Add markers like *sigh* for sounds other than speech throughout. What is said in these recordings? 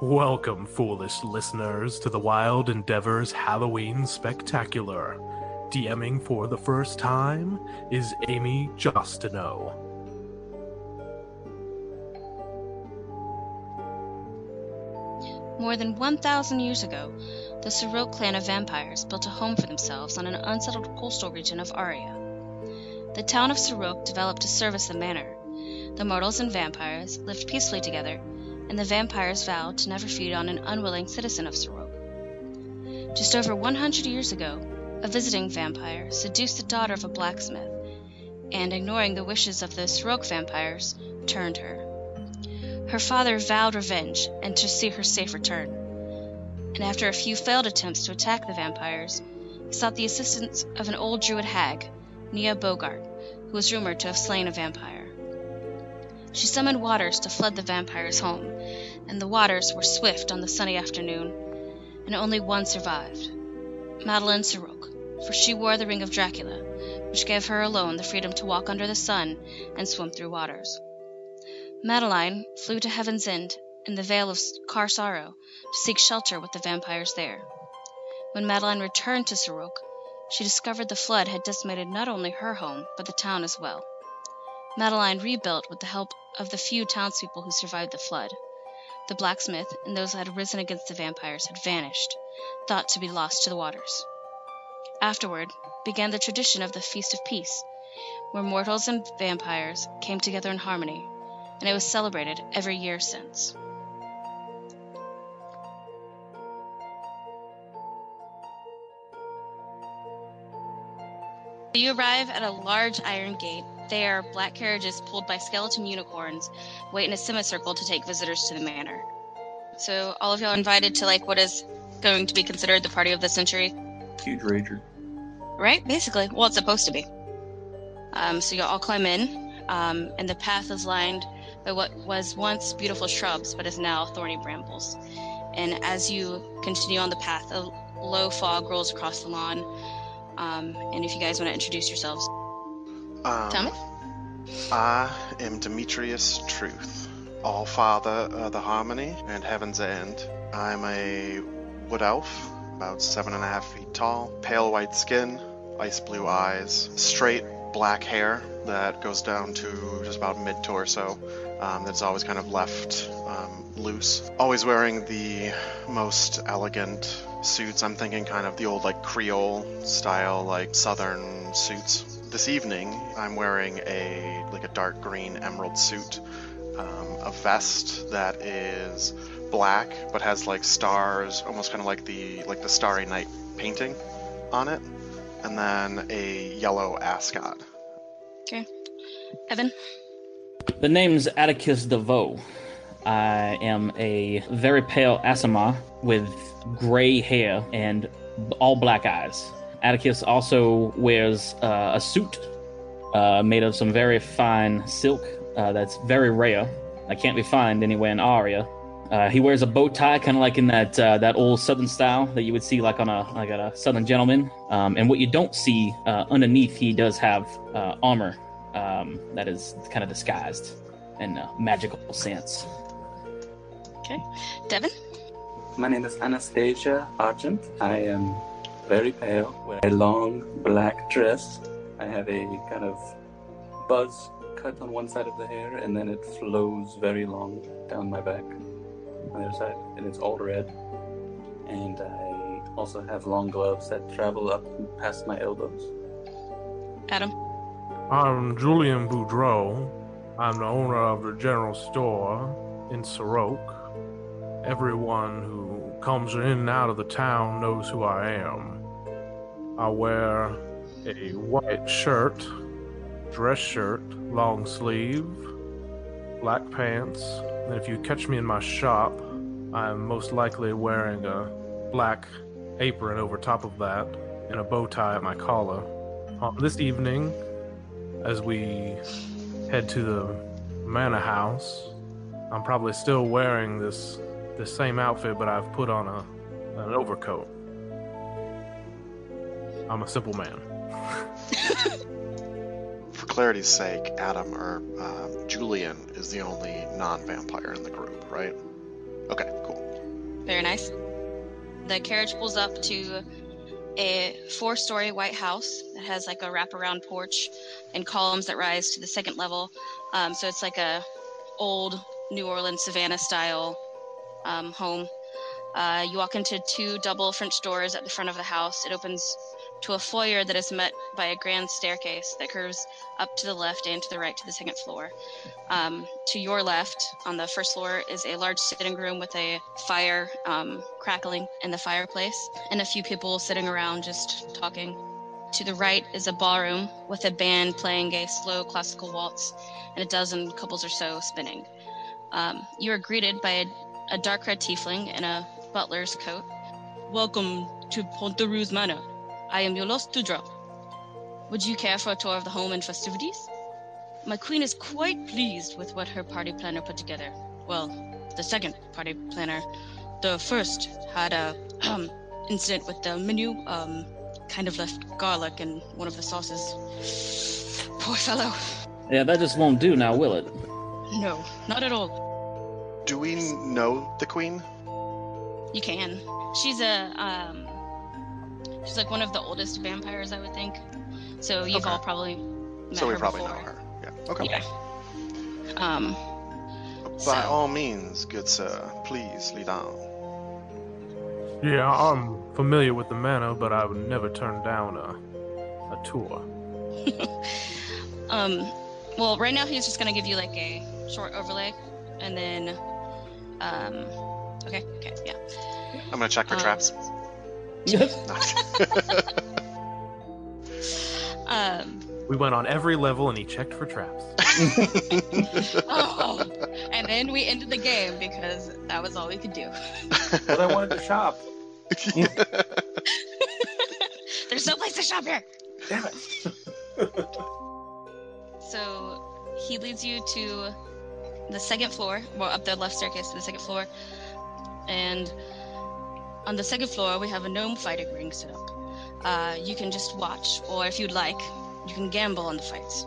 Welcome, foolish listeners, to the Wild Endeavors Halloween Spectacular. DMing for the first time is Amy Justino. More than 1,000 years ago, the Sorok clan of vampires built a home for themselves on an unsettled coastal region of Aria. The town of Sorok developed to service the manor. The mortals and vampires lived peacefully together, and the vampires vowed to never feed on an unwilling citizen of Sorok. Just over 100 years ago, a visiting vampire seduced the daughter of a blacksmith, and ignoring the wishes of the Sorok vampires, turned her. Her father vowed revenge and to see her safe return. And after a few failed attempts to attack the vampires, he sought the assistance of an old druid hag, Nia Bogart, who was rumored to have slain a vampire. She summoned waters to flood the vampires' home, and the waters were swift on the sunny afternoon, and only one survived Madeline Sorok, for she wore the ring of Dracula, which gave her alone the freedom to walk under the sun and swim through waters. Madeline flew to Heaven's End in the Vale of Car to seek shelter with the vampires there. When Madeline returned to Sorok, she discovered the flood had decimated not only her home, but the town as well. Madeline rebuilt with the help of the few townspeople who survived the flood. The blacksmith and those that had risen against the vampires had vanished, thought to be lost to the waters. Afterward began the tradition of the Feast of Peace, where mortals and vampires came together in harmony and it was celebrated every year since. You arrive at a large iron gate. There, are black carriages pulled by skeleton unicorns wait in a semicircle to take visitors to the manor. So, all of y'all invited to like what is going to be considered the party of the century. Huge rager. Right? Basically. Well, it's supposed to be. Um, so, you all climb in, um, and the path is lined by what was once beautiful shrubs but is now thorny brambles. And as you continue on the path, a low fog rolls across the lawn. Um, and if you guys want to introduce yourselves, Um, tell me. I am Demetrius Truth, All Father of the Harmony and Heaven's End. I'm a wood elf, about seven and a half feet tall, pale white skin, ice blue eyes, straight black hair that goes down to just about mid torso. Um, that's always kind of left um, loose. Always wearing the most elegant suits. I'm thinking kind of the old like Creole style, like southern suits. This evening, I'm wearing a like a dark green emerald suit, um, a vest that is black but has like stars, almost kind of like the like the Starry Night painting on it, and then a yellow ascot. Okay. Evan. The name's Atticus DeVoe. I am a very pale Aasimar with gray hair and all black eyes. Atticus also wears uh, a suit uh, made of some very fine silk uh, that's very rare. That can't be found anywhere in Aria. Uh, he wears a bow tie, kind of like in that uh, that old Southern style that you would see like on a like a Southern gentleman. Um, and what you don't see uh, underneath, he does have uh, armor um, that is kind of disguised in a magical sense. Okay. Devin. My name is Anastasia Argent. I am very pale, wear a long black dress. I have a kind of buzz cut on one side of the hair, and then it flows very long down my back on the other side, and it's all red. And I also have long gloves that travel up past my elbows. Adam. I'm Julian Boudreau. I'm the owner of the general store in Sorok. Everyone who comes in and out of the town knows who I am. I wear a white shirt, dress shirt, long sleeve, black pants, and if you catch me in my shop, I'm most likely wearing a black apron over top of that and a bow tie at my collar. This evening, as we head to the manor house. I'm probably still wearing this this same outfit, but I've put on a an overcoat. I'm a simple man. For clarity's sake, Adam or uh, Julian is the only non-vampire in the group, right? Okay, cool. Very nice. The carriage pulls up to a four story white house that has like a wraparound porch and columns that rise to the second level. Um, so it's like a old New Orleans Savannah style um, home. Uh, you walk into two double French doors at the front of the house. It opens to a foyer that is met by a grand staircase that curves up to the left and to the right to the second floor. Um, to your left, on the first floor, is a large sitting room with a fire um, crackling in the fireplace and a few people sitting around just talking. To the right is a ballroom with a band playing a slow classical waltz and a dozen couples or so spinning. Um, you are greeted by a, a dark red tiefling in a butler's coat. Welcome to Pontarou's Manor. I am your lost Tudra. Would you care for a tour of the home and festivities? My queen is quite pleased with what her party planner put together. Well, the second party planner. The first had a um, incident with the menu. Um, kind of left garlic in one of the sauces. Poor fellow. Yeah, that just won't do now, will it? No, not at all. Do we know the queen? You can. She's a um, she's like one of the oldest vampires, I would think. So you've Okay. all probably met so we her probably before. know her. Yeah. Okay. Yeah. Um, By So- all means, good sir, please lead on. Yeah, I'm familiar with the manor, but I would never turn down a a tour. *laughs* um, well, right now he's just gonna give you like a short overlay, and then, um, okay, okay, yeah. I'm gonna check for Um, traps. Um, We went on every level and he checked for traps. oh, and then we ended the game because that was all we could do. But I wanted to shop. *laughs* There's no place to shop here. Damn it. So he leads you to the second floor, well, up the left staircase to the second floor. And on the second floor, we have a gnome fighting ring set up. Uh, you can just watch, or if you'd like, you can gamble on the fights.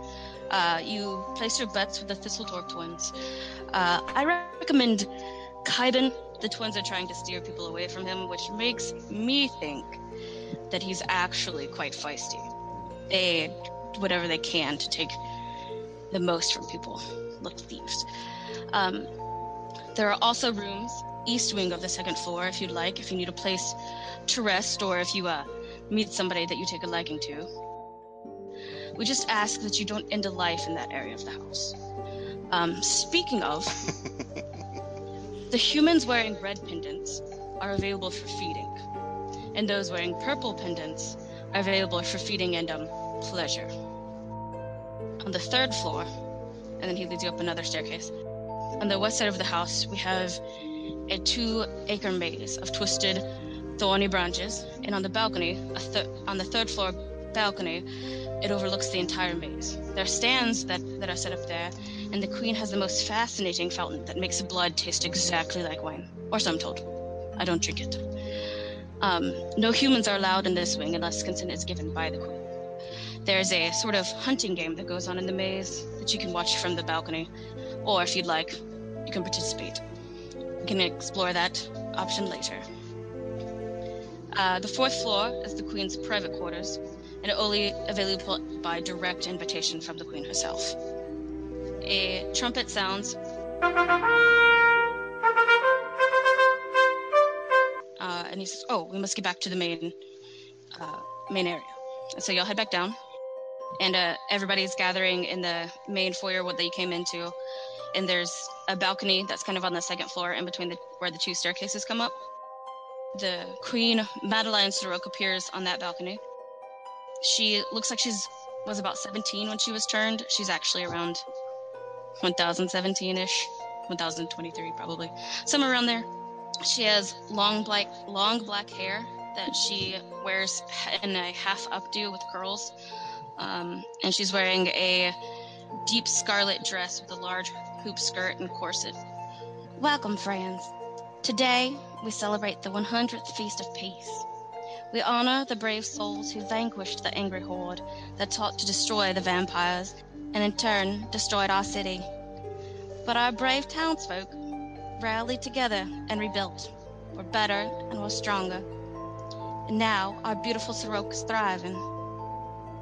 Uh, you place your bets with the thistle Thistletorp twins. Uh, I recommend Kaiden. The twins are trying to steer people away from him, which makes me think that he's actually quite feisty. They do whatever they can to take the most from people. Look thieves. Um, there are also rooms east wing of the second floor if you'd like, if you need a place to rest or if you uh, meet somebody that you take a liking to. We just ask that you don't end a life in that area of the house. Um, speaking of, *laughs* the humans wearing red pendants are available for feeding, and those wearing purple pendants are available for feeding and um, pleasure on the third floor, and then he leads you up another staircase. On the west side of the house, we have a two acre maze of twisted, thorny branches, and on the balcony, a th- on the third floor balcony, it overlooks the entire maze. There are stands that, that are set up there, and the queen has the most fascinating fountain that makes blood taste exactly like wine. Or so I'm told. I don't drink it. Um, no humans are allowed in this wing unless consent is given by the queen. There's a sort of hunting game that goes on in the maze that you can watch from the balcony, or if you'd like, you can participate. We can explore that option later. Uh, the fourth floor is the Queen's private quarters, and only available by direct invitation from the Queen herself. A trumpet sounds. Uh, and he says, "Oh, we must get back to the main, uh, main area." And so y'all head back down and uh, everybody's gathering in the main foyer what they came into and there's a balcony that's kind of on the second floor in between the where the two staircases come up. The queen madeline Sorok appears on that balcony. She looks like she's was about 17 when she was turned. She's actually around 1017ish 1023 probably somewhere around there. She has long black long black hair that she wears in a half updo with curls. Um, and she's wearing a deep scarlet dress with a large hoop skirt and corset. Welcome, friends. Today, we celebrate the 100th Feast of Peace. We honor the brave souls who vanquished the angry horde that sought to destroy the vampires and in turn destroyed our city. But our brave townsfolk rallied together and rebuilt. we're better, and we're stronger. And now our beautiful Sirocco is thriving.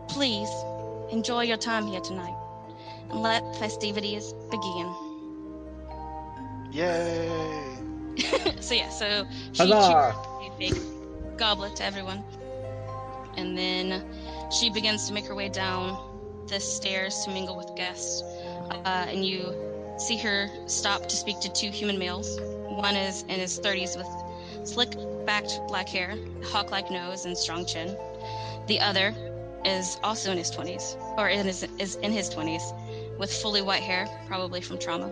Please enjoy your time here tonight and let festivities begin. Yay! *laughs* so yeah, so she Huzzah! a big goblet to everyone, and then she begins to make her way down the stairs to mingle with guests. Uh, and you see her stop to speak to two human males. One is in his 30s with slick backed black hair, hawk like nose, and strong chin. The other is also in his 20s, or in his, is in his 20s, with fully white hair, probably from trauma,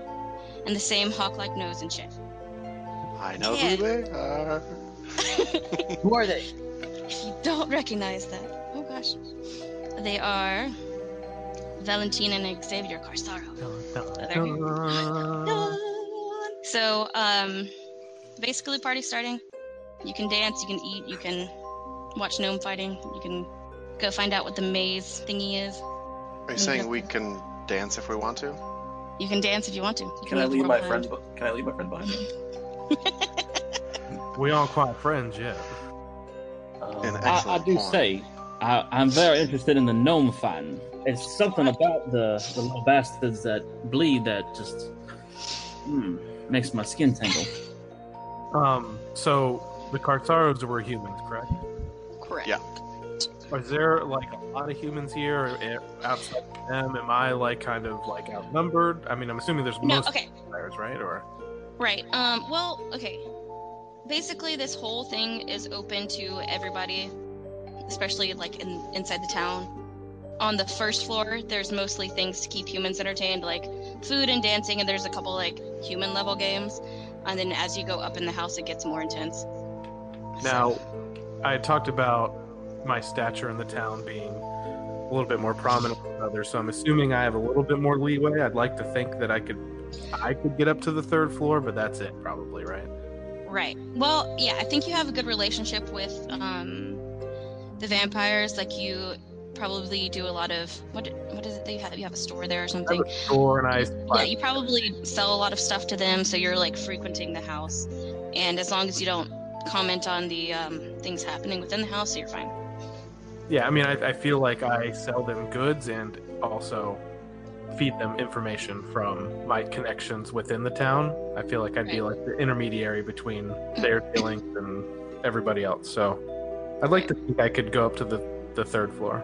and the same hawk like nose and chin. I know Yeah. who they are. *laughs* Who are they? If you don't recognize that, oh gosh. They are Valentina and Xavier Carsaro. There *laughs* So, um, basically, party starting. You can dance, you can eat, you can watch gnome fighting, you can go find out what the maze thingy is. Are you saying we can dance if we want to? You can dance if you want to. You Can I leave my world friend? Can I leave my friend behind? We aren't quite friends yet. Um, I, I do point. say, I, I'm very interested in the gnome fighting. It's something about the, the little bastards that bleed that just hmm, makes my skin tingle. Um, so the Kartharos were humans, correct? Correct. Yeah. Is there like a lot of humans here or, eh, outside of them? Am I like kind of like outnumbered? I mean, I'm assuming there's No, most okay. vampires, right? Or Right. Um, well, okay. Basically, this whole thing is open to everybody, especially like in inside the town. On the first floor, there's mostly things to keep humans entertained, like food and dancing, and there's a couple like human level games. And then as you go up in the house, it gets more intense. now, I talked about my stature in the town being a little bit more prominent than others, so I'm assuming I have a little bit more leeway. I'd like to think that I could, I could get up to the third floor, but that's it, probably, right? Right. Well, yeah, I think you have a good relationship with um, the vampires. Like you probably do a lot of what? What is it that you have? You have a store there or I have something. a store and I. Yeah, you probably sell a lot of stuff to them, so you're like frequenting the house. And as long as you don't comment on the um, things happening within the house, you're fine. Yeah, I mean, I, I feel like I sell them goods and also feed them information from my connections within the town. I feel like I'd be like the intermediary between *laughs* their dealings and everybody else. So I'd like to think I could go up to the, the third floor.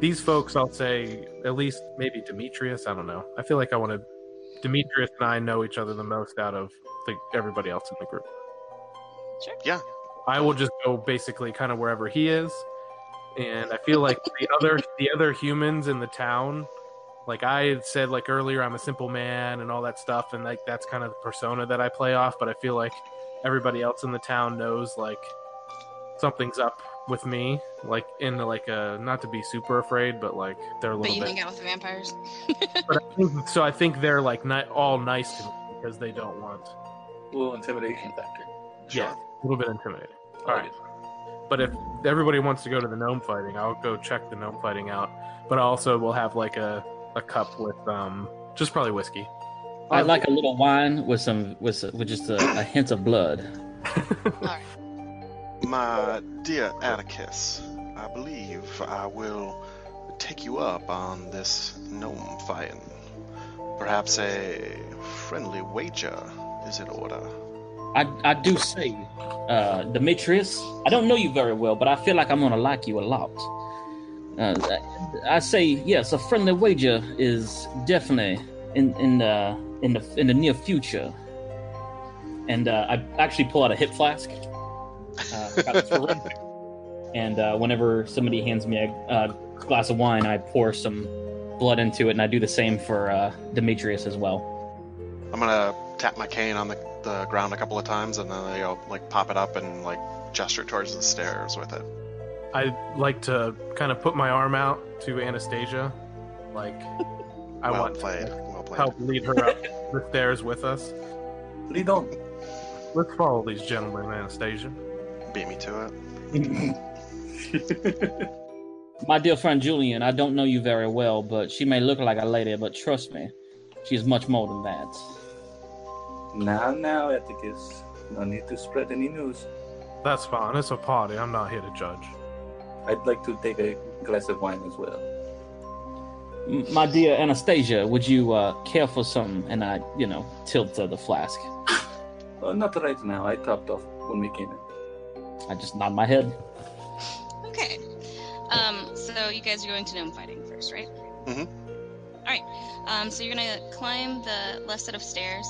These folks, I'll say, at least maybe Demetrius. I don't know. I feel like I want to. Demetrius and I know each other the most out of the, everybody else in the group. Sure. Yeah. I will just go basically kind of wherever he is, and I feel like the other the other humans in the town, like I had said like earlier, I'm a simple man and all that stuff, and like that's kind of the persona that I play off. But I feel like everybody else in the town knows like something's up with me, like in like a not to be super afraid, but like they're a little. But little you bit. hang out with the vampires. But I think, so I think they're like not all nice to me because they don't want. A little intimidation factor. Yeah, a little bit intimidating. I like Alright. But if everybody wants to go to the gnome fighting, I'll go check the gnome fighting out. But also we'll have like a, a cup with um just probably whiskey. I'd like a little wine with some with with just a, a hint of blood. All right. My dear Atticus, I believe I will take you up on this gnome fighting. Perhaps a friendly wager is in order. I, I do say, uh, Demetrius, I don't know you very well, but I feel like I'm gonna like you a lot. Uh, I, say yes, a friendly wager is definitely in in the in the in the near future. And uh, I actually pull out a hip flask. Uh, and uh, whenever somebody hands me a, a glass of wine, I pour some blood into it, and I do the same for uh, Demetrius as well. I'm gonna tap my cane on the, the ground a couple of times and then you know like pop it up and like gesture towards the stairs with it. I'd like to kind of put my arm out to Anastasia, like *laughs* I well want played. to Well played. help lead her up *laughs* the stairs with us. Lead on. Let's follow these gentlemen, Anastasia. Beat me to it. *laughs* My dear friend Julian, I don't know you very well, but she may look like a lady, but trust me, she is much more than that. Now, now, Atticus. No need to spread any news. That's fine. It's a party. I'm not here to judge. I'd like to take a glass of wine as well. My dear Anastasia, would you uh, care for some? And I, you know, tilt uh, the flask. *sighs* Uh, not right now. I topped off when we came in. I just nod my head. Okay. Um, so you guys are going to gnome fighting first, right? Mhm. All right. Um, so you're gonna climb the left set of stairs,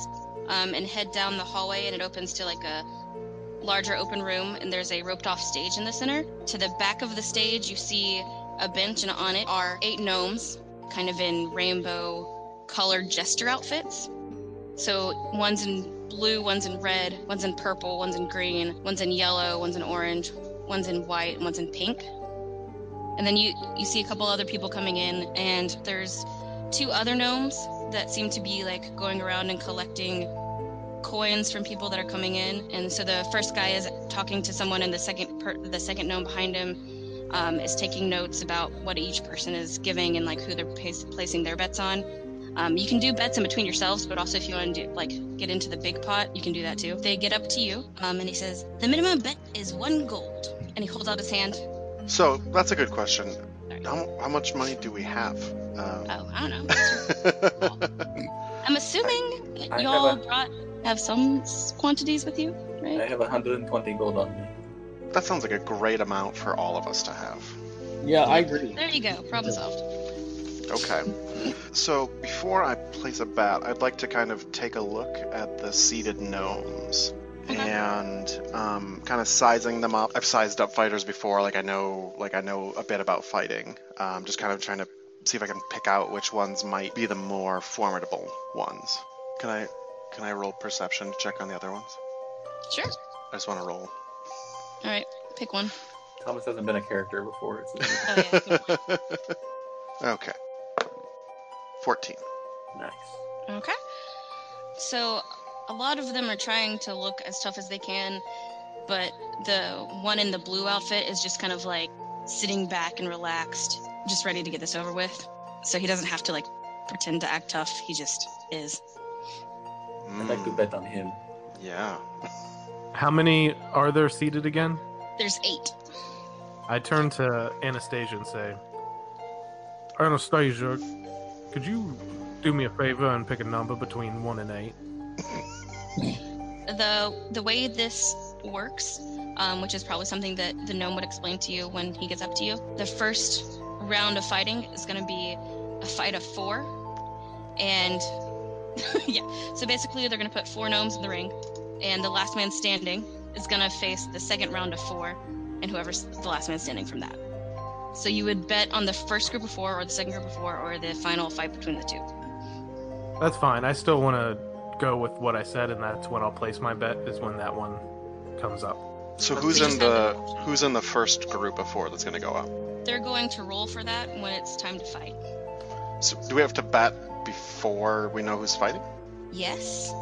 um, and head down the hallway, and it opens to like a larger open room, and there's a roped-off stage in the center. To the back of the stage, you see a bench, and on it are eight gnomes, kind of in rainbow-colored jester outfits. So one's in blue, one's in red, one's in purple, one's in green, one's in yellow, one's in orange, one's in white, and one's in pink. And then you you see a couple other people coming in, and there's two other gnomes that seem to be like going around and collecting coins from people that are coming in. And so the first guy is talking to someone, and the second per- the second gnome behind him um, is taking notes about what each person is giving and like who they're pace- placing their bets on. Um, you can do bets in between yourselves, but also if you want to do like get into the big pot, you can do that too. They get up to you, um, and he says, "The minimum bet is one gold," and he holds out his hand. So that's a good question. How, how much money do we have? Oh, I don't know. *laughs* I'm assuming I y'all have a- brought have some quantities with you, right? I have 120 gold on me. that sounds like a great amount for all of us to have. Yeah, I agree. There you go. Problem solved. Okay. So before I place a bet, I'd like to kind of take a look at the seated gnomes Okay. and um, kind of sizing them up. I've sized up fighters before, like I know, like I know a bit about fighting. Um, just kind of trying to see if I can pick out which ones might be the more formidable ones. Can I, can I roll perception to check on the other ones? Sure. I just want to roll. All right. Pick one. Thomas hasn't been a character before. So *laughs* Oh yeah. *laughs* okay. Fourteen. nice. Okay. So a lot of them are trying to look as tough as they can, but the one in the blue outfit is just kind of like sitting back and relaxed, just ready to get this over with. So he doesn't have to like pretend to act tough. He just is. I'd like to Mm, bet on him. Yeah. How many are there seated again? There's eight. I turn to Anastasia and say, Anastasia, could you do me a favor and pick a number between one and eight? *laughs* the the way this works, um, which is probably something that the gnome would explain to you when he gets up to you. The first round of fighting is going to be a fight of four, and *laughs* yeah. So basically, they're going to put four gnomes in the ring, and the last man standing is going to face the second round of four, and whoever's the last man standing from that. So you would bet on the first group of four, or the second group of four, or the final fight between the two. That's fine. I still want to go with what I said, and that's when I'll place my bet. Is when that one comes up. So who's You in the who's in the first group of four that's going to go up? They're going to roll for that when it's time to fight. So do we have to bet before we know who's fighting? Yes.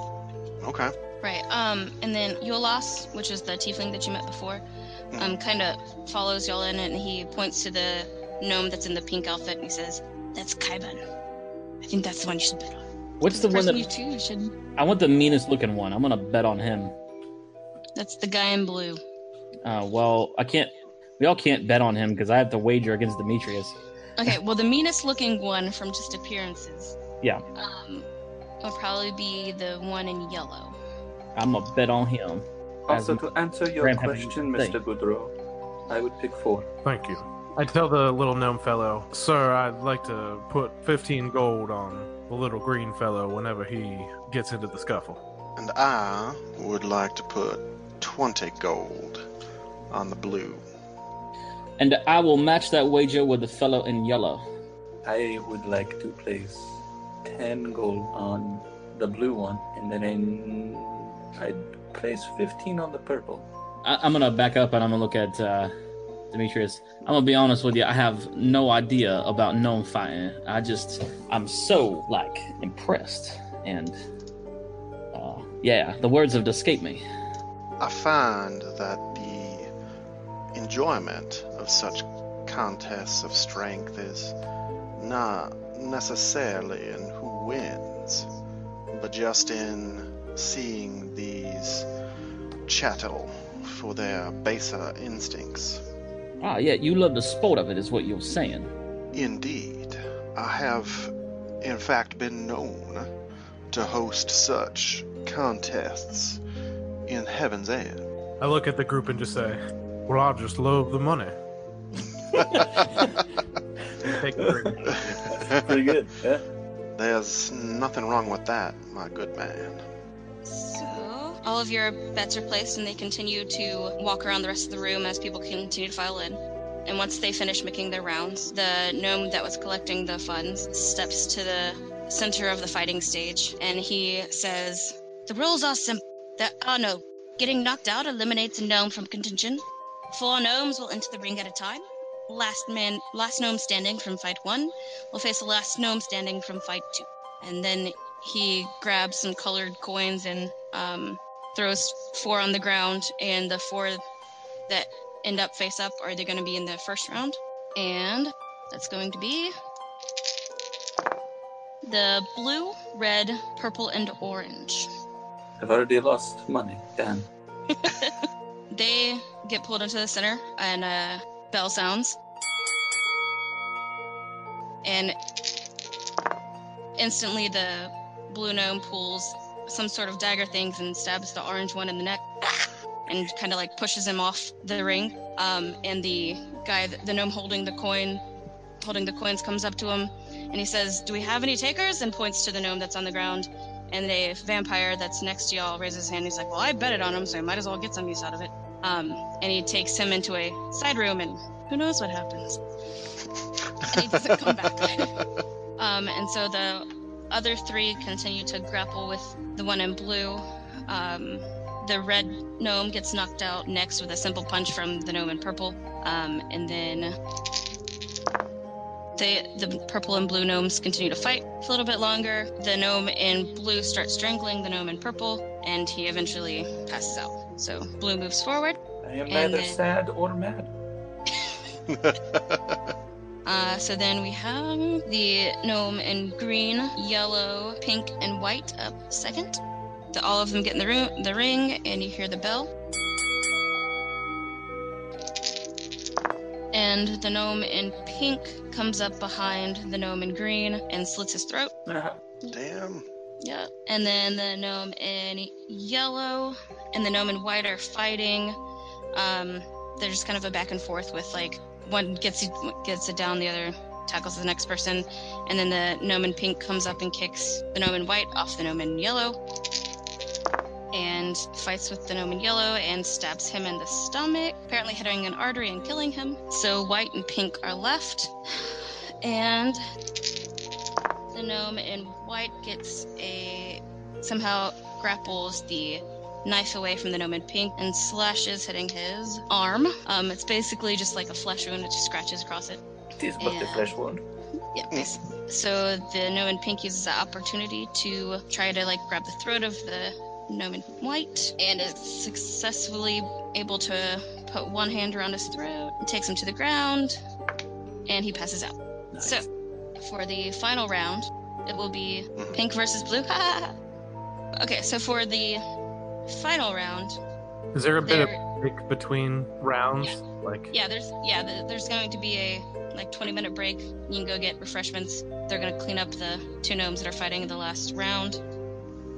Okay. Right. Um, and then Yolas, which is the tiefling that you met before, um, kind of follows y'all in, and he points to the gnome that's in the pink outfit, and he says, "That's Kaiban. I think that's the one you should bet on." What's the one that you two you should? I want the meanest looking one? I'm gonna bet on him. That's the guy in blue. Uh, well, I can't. We all can't bet on him because I have to wager against Demetrius. Okay. Well, the meanest looking one from just appearances. Yeah. Um, will probably be the one in yellow. I'm gonna bet on him. Also, to answer your Graham having question, thing. Mr. Boudreau, I would pick four. Thank you. I tell the little gnome fellow, Sir, I'd like to put 15 gold on the little green fellow whenever he gets into the scuffle. And I would like to put 20 gold on the blue. And I will match that wager with the fellow in yellow. I would like to place 10 gold on the blue one, and then in, I'd place 15 on the purple. I, I'm gonna back up and I'm gonna look at uh, Demetrius. I'm gonna be honest with you. I have no idea about gnome fighting. I just I'm so like impressed and uh, yeah, the words have escaped me. I find that the enjoyment of such contests of strength is not necessarily in who wins, but just in seeing these chattel for their baser instincts. Ah, yeah, you love the sport of it, is what you're saying. Indeed, I have, in fact, been known to host such contests in Heaven's End. I look at the group and just say, "Well, I'll just love the money." *laughs* Take a drink. Pretty good. Yeah. There's nothing wrong with that, my good man. So, all of your bets are placed, and they continue to walk around the rest of the room as people continue to file in. And once they finish making their rounds, the gnome that was collecting the funds steps to the center of the fighting stage, and he says, "The rules are simple. There are no getting knocked out eliminates a gnome from contention. Four gnomes will enter the ring at a time. Last man, last gnome standing from fight one will face the last gnome standing from fight two. And then he grabs some colored coins and um, throws four on the ground, and the four that end up face up are they going to be in the first round, and that's going to be the blue, red, purple, and orange. I've already lost money. Damn. *laughs* They get pulled into the center, and a bell sounds, and instantly the blue gnome pulls some sort of dagger things and stabs the orange one in the neck and kind of like pushes him off the ring um, and the guy the gnome holding the coin holding the coins comes up to him and he says do we have any takers and points to the gnome that's on the ground and a vampire that's next to y'all raises his hand he's like well i bet it on him so i might as well get some use out of it um, and he takes him into a side room and who knows what happens and he doesn't come back *laughs* um, and so the other three continue to grapple with the one in blue. Um, the red gnome gets knocked out next with a simple punch from the gnome in purple. Um, and then they, the purple and blue gnomes continue to fight for a little bit longer. The gnome in blue starts strangling the gnome in purple, and he eventually passes out. So blue moves forward. I am And neither then- sad or mad. *laughs* Uh, so then we have the gnome in green, yellow, pink, and white up second. The, all of them get in the room, the ring, and you hear the bell. And the gnome in pink comes up behind the gnome in green and slits his throat. Uh-huh. Damn. Yeah. And then the gnome in yellow and the gnome in white are fighting. Um, they're just kind of a back and forth with like one gets it, gets it down, the other tackles the next person, and then the gnome in pink comes up and kicks the gnome in white off the gnome in yellow, and fights with the gnome in yellow and stabs him in the stomach, apparently hitting an artery and killing him. So white and pink are left, and the gnome in white gets a somehow grapples the knife away from the gnome in pink and slashes hitting his arm. Um, it's basically just like a flesh wound; it just scratches across it. It is but Yeah. flesh wound. Yeah. bas- So the gnome in pink uses the opportunity to try to like grab the throat of the gnome in white, and is successfully able to put one hand around his throat, and takes him to the ground, and he passes out. Nice. So, for the final round, it will be pink versus blue. *laughs* okay, so for the final round, Is there a bit of break between rounds? Like, yeah, there's yeah, th- there's going to be a like 20 minute break. You can go get refreshments. They're gonna clean up the two gnomes that are fighting in the last round,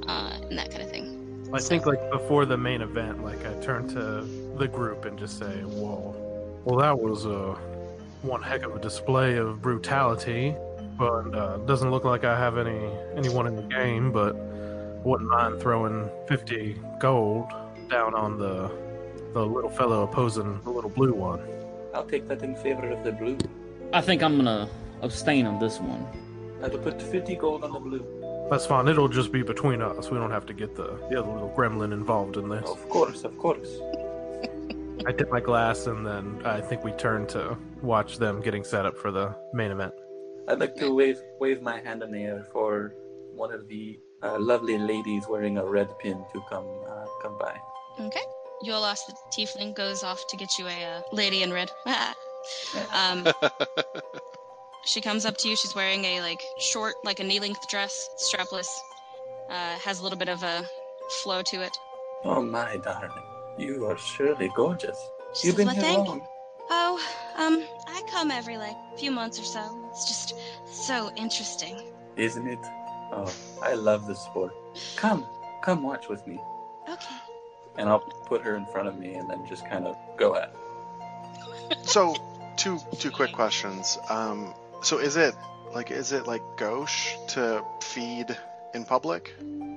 uh, and that kind of thing. I think like before the main event, like I turn to the group and just say, "Whoa, well that was uh, one heck of a display of brutality." But uh, doesn't look like I have any anyone in the game, but wouldn't mind throwing 50 gold down on the the little fellow opposing the little blue one. I'll take that in favor of the blue. I think I'm gonna abstain on this one. I'll put 50 gold on the blue. That's fine. It'll just be between us. We don't have to get the, the other little gremlin involved in this. Of course, of course. *laughs* I dip my glass and then I think we turn to watch them getting set up for the main event. I'd like to wave wave my hand in the air for one of the uh, lovely ladies wearing a red pin to come uh, come by. Okay. Yolas the tiefling goes off to get you a uh, lady in red. *laughs* um, *laughs* she comes up to you. She's wearing a like short, like a knee-length dress, strapless. Uh, has a little bit of a flow to it. Oh my darling. You are surely gorgeous. She You've says, been "Well, here thank- long. Oh, um, I come every like few months or so. It's just so interesting. Isn't it? Oh, I love this sport. Come, come watch with me. Okay. And I'll put her in front of me and then just kind of go at it. So, two two quick questions. Um, so is it like is it like gauche to feed in public?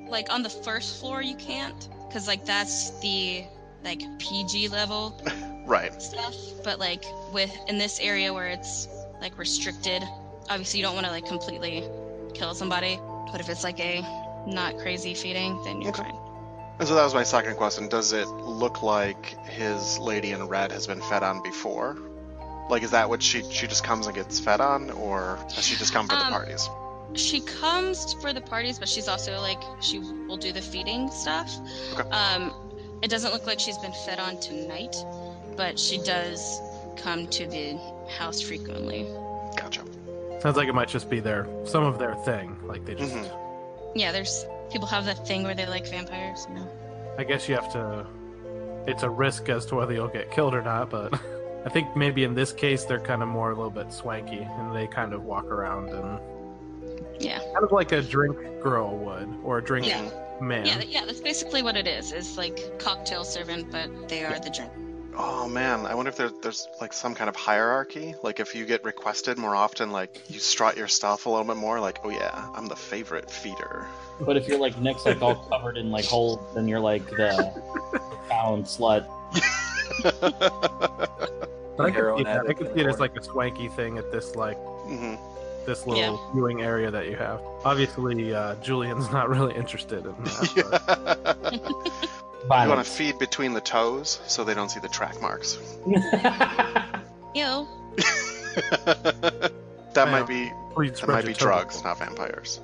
Like on the first floor, you can't, cause like that's the like PG level *laughs* Right. stuff. But like with in this area where it's like restricted, obviously you don't want to like completely kill somebody. But if it's like a not crazy feeding, then you're Okay. fine. And so that was my second question. Does it look like his lady in red has been fed on before? Like, is that what she she just comes and gets fed on, or does she just come for the Um, parties? She comes for the parties, but she's also like she will do the feeding stuff. Okay. Um, it doesn't look like she's been fed on tonight, but she does come to the house frequently. Gotcha. Sounds like it might just be their some of their thing. Like they just. Mhm. Yeah, there's people have that thing where they like vampires. You know? I guess you have to. It's a risk as to whether you'll get killed or not, but *laughs* I think maybe in this case they're kind of more a little bit swanky, and they kind of walk around and Yeah. kind of like a drink girl would or a drink Yeah. man. Yeah, yeah, that's basically what it is. Is like cocktail servant, but they are the drink. Oh man, I wonder if there, there's like some kind of hierarchy. Like if you get requested more often, like you strut your stuff a little bit more. Like, oh yeah, I'm the favorite feeder. But if you're like next, like all covered in like holes, then you're like the *laughs* found slut. *laughs* But I can Heroin see that. I addict can see it as like a swanky thing at this like hmm this little viewing area that you have. Obviously, uh, Julian's *laughs* not really interested in that. but- *laughs* you want to feed between the toes so they don't see the track marks. *laughs* Yo. that Yeah. might be Please that might be toe. drugs, not vampires.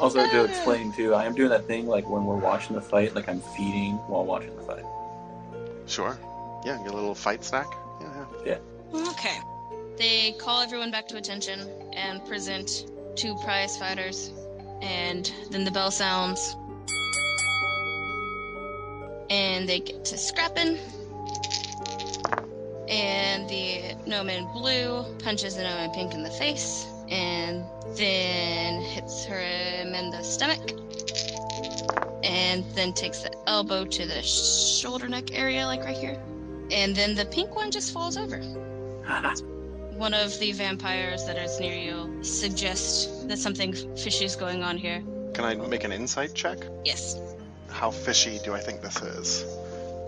Also, to explain too, I am doing that thing like when we're watching the fight, like I'm feeding while watching the fight. Sure. Yeah, get a little fight snack. Yeah, yeah. Okay. They call everyone back to attention and present two prize fighters, and then the bell sounds, and they get to scrapping. And the gnome in blue punches the gnome in pink in the face, and then hits her in the stomach, and then takes the elbow to the shoulder neck area, like right here. And then the pink one just falls over *laughs* one of the vampires that is near you suggests that something fishy is going on here. Can I make an insight check? Yes. How fishy do I think this is?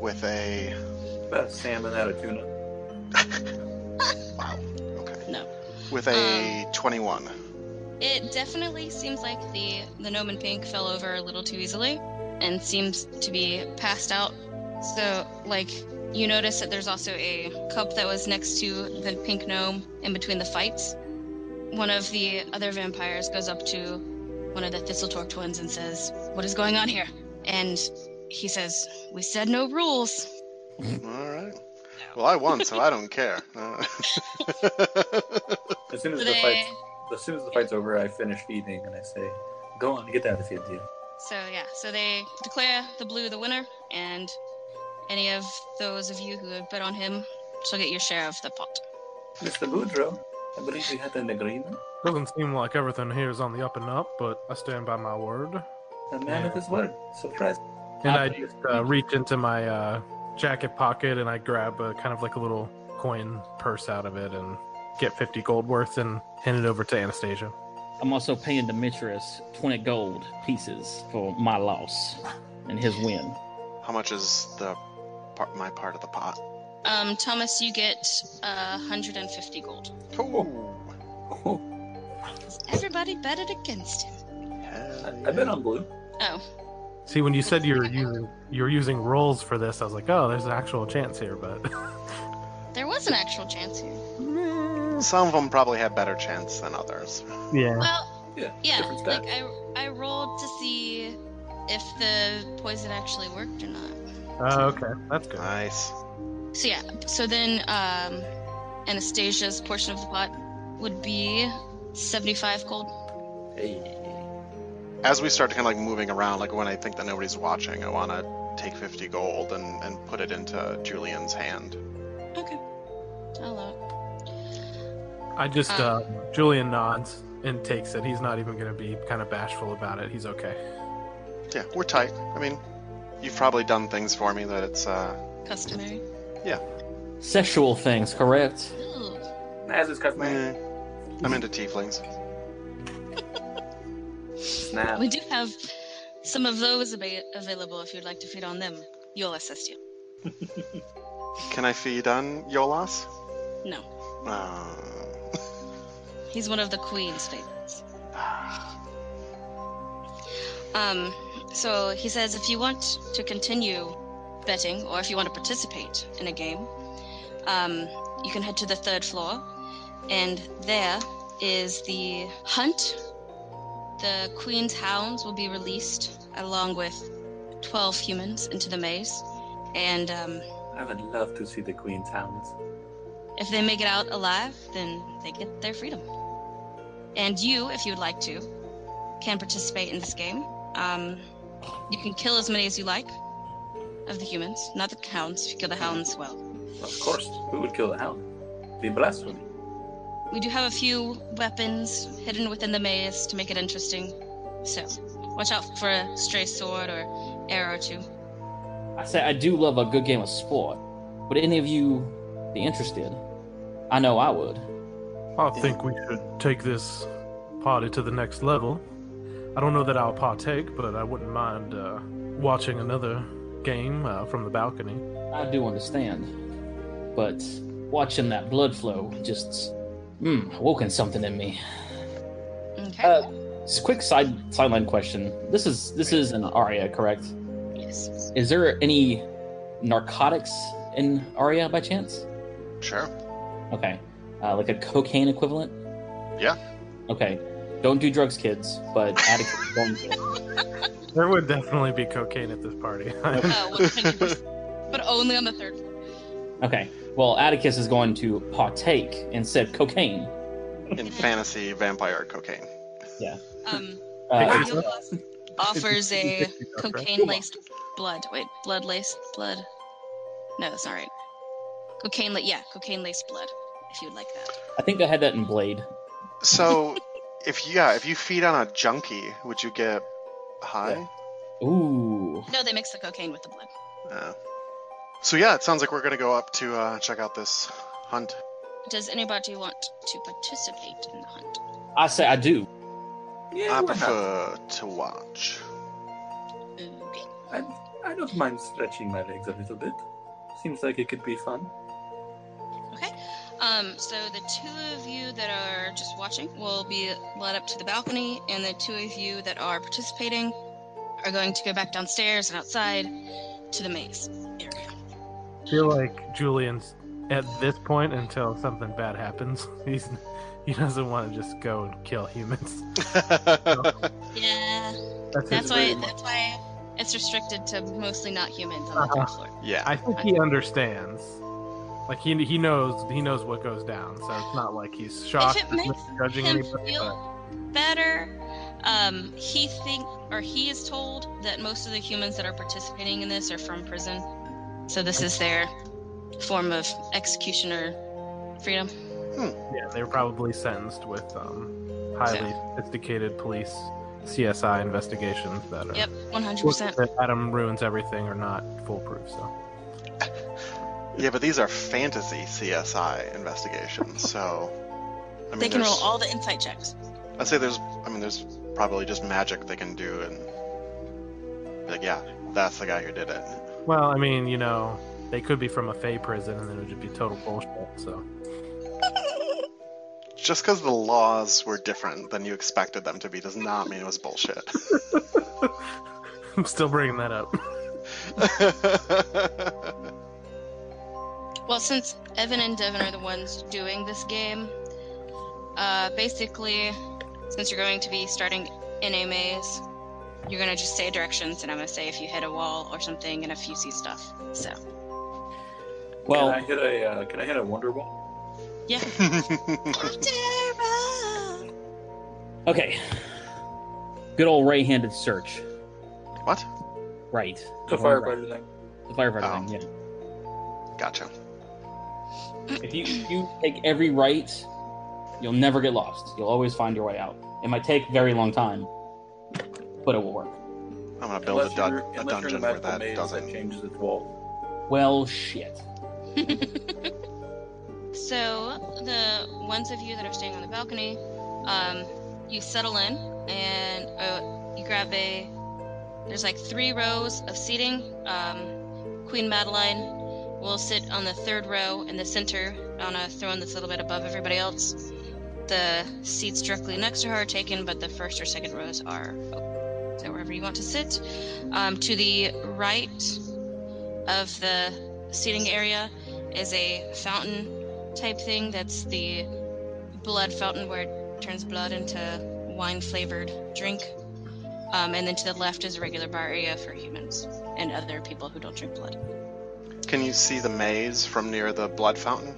With a About salmon out of tuna. *laughs* wow. Okay. No. With a um, 21. It definitely seems like the the gnome in pink fell over a little too easily and seems to be passed out. So like you notice that there's also a cup that was next to the pink gnome in between the fights. One of the other vampires goes up to one of the Thistletork twins and says, "What is going on here?" And he says, "We said no rules." *laughs* All right. Well, I won, so I don't care. Uh, *laughs* *laughs* As soon as the fight's as soon as the fight's over, I finish feeding and I say, "Go on, get down to the field, dear." So yeah, so they declare the blue the winner, and any of those of you who have bet on him shall get your share of the pot. Mr. Boudreau, I believe we had an agreement. Doesn't seem like everything here is on the up and up, but I stand by my word. A man of his word. Surprise. And I I just uh, reach into my uh, jacket pocket and I grab a kind of like a little coin purse out of it and get 50 gold worth and hand it over to Anastasia. I'm also paying Demetrius 20 gold pieces for my loss and his win. how much is the part, my part of the pot? Um, Thomas, you get uh, 150 gold. Oh, Everybody betted against him. I, I bet on blue. Oh, See, when you said you're using you were using rolls for this, I was like, oh, there's an actual chance here, but *laughs* there was an actual chance here. Some of them probably had better chance than others. yeah. Well, Yeah, yeah, like. I I rolled to see if the poison actually worked or not. Oh, okay, that's good. Nice. So yeah, so then um, Anastasia's portion of the pot would be 75 gold. Hey. As we start to kind of like moving around, like when I think that nobody's watching, I want to take 50 gold and, and put it into Julian's hand. Okay. I'll allow it. I just, Um, uh, Julian nods and takes it. He's not even going to be kind of bashful about it. He's okay. Yeah, we're tight. I mean, you've probably done things for me that it's, uh, Customary. Yeah. Sexual things, correct? Ooh. As is customary. eh, I'm into tieflings. Snap. We do have some of those ava- available if you'd like to feed on them. You'll assist you. *laughs* Can I feed on Yolas? No. Uh, He's one of the queen's favorites. *sighs* Um, so he says if you want to continue betting or if you want to participate in a game, um, you can head to the third floor, and there is the hunt. The queen's hounds will be released along with 12 humans into the maze, and um, I would love to see the Queen's hounds. if they make it out alive, then they get their freedom. And you, if you would like to, can participate in this game. Um, you can kill as many as you like of the humans, not the hounds. If you kill the hounds, well. Of course, who would kill the hound? Be blasphemy. We do have a few weapons hidden within the maze to make it interesting. So, watch out for a stray sword or arrow or two. I say I do love a good game of sport. Would any of you be interested? I know I would. I think we should take this party to the next level. I don't know that I'll partake, but I wouldn't mind uh, watching another game uh, from the balcony. I do understand. But watching that blood flow just mm, awoken something in me. Okay. Uh, a quick side sideline question. This is this is an Aria, correct? yes. Is there any narcotics in Aria by chance? sure. Okay. Uh, like a cocaine equivalent? Yeah. Okay. Don't do drugs, kids, but Atticus is going to. *laughs* There would definitely be cocaine at this party. *laughs* Uh, 100%. but only on the third floor. Okay. Well, Atticus is going to partake in said cocaine. In fantasy vampire cocaine. Yeah. Um, *laughs* Uh, Hey, offers a cocaine laced blood. Wait, blood laced blood? No, that's not right. Cocaine, la- yeah, cocaine laced blood. If you'd like that. I think I had that in Blade. So, if you, yeah, if you feed on a junkie, would you get high? Ooh. No, they mix the cocaine with the blood. Uh, so yeah, it sounds like we're gonna go up to uh, check out this hunt. Does anybody want to participate in the hunt? I say I do. Yeah, I why not? prefer to watch. Okay. I, I don't mind stretching my legs a little bit. Seems like it could be fun. Okay. Um, so the two of you that are just watching will be led up to the balcony, and the two of you that are participating are going to go back downstairs and outside to the maze area. I feel like Julian's at this point until something bad happens. *laughs* He's he doesn't want to just go and kill humans. *laughs* Yeah, That's, that's why. reason. That's why it's restricted to mostly not humans on the third floor. yeah. I think he understands. Like he he knows he knows what goes down, so it's not like he's shocked. it he's makes judging him anybody. but- feel better. Um, he think or he is told that most of the humans that are participating in this are from prison, so this is their form of executioner freedom. Yeah, they were probably sentenced with um, highly sophisticated police CSI investigations that are Yep, one hundred percent. Adam ruins everything or not foolproof. So Yeah, but these are fantasy CSI investigations, so I mean, They can roll all the insight checks. I'd say there's, I mean, there's probably just magic they can do, and like, yeah, that's the guy who did it. well, I mean, you know, they could be from a Fey prison, and then it would just be total bullshit. So Just because the laws were different than you expected them to be does not mean it was bullshit. *laughs* I'm still bringing that up. *laughs* Well, since Evan and Devin are the ones doing this game, uh, basically, since you're going to be starting in a maze, you're gonna just say directions, and I'm gonna say if you hit a wall or something, and if you see stuff. So, Well, can I hit a uh, can I hit a wonder wall? yeah. *laughs* okay. Good old right-handed search. what? right. The Going right. firefighter thing. The firefighter Oh. thing. Yeah. Gotcha. If you if you take every right, you'll never get lost. You'll always find your way out. It might take a very long time, but it will work. I'm gonna build a, Unless dun- a unless you're in dungeon where that doesn't. that changes its wall. Well, shit. *laughs* So the ones of you that are staying on the balcony, um, you settle in and uh, you grab a. There's like three rows of seating. Um, Queen Madeline will sit on the third row in the center on a throne that's a little bit above everybody else. The seats directly next to her are taken, but the first or second rows are open. So wherever you want to sit. Um, to the right of the seating area is a fountain type thing that's the blood fountain where it turns blood into wine flavored drink. Um, and then to the left is a regular bar area for humans and other people who don't drink blood. Can you see the maze from near the blood fountain?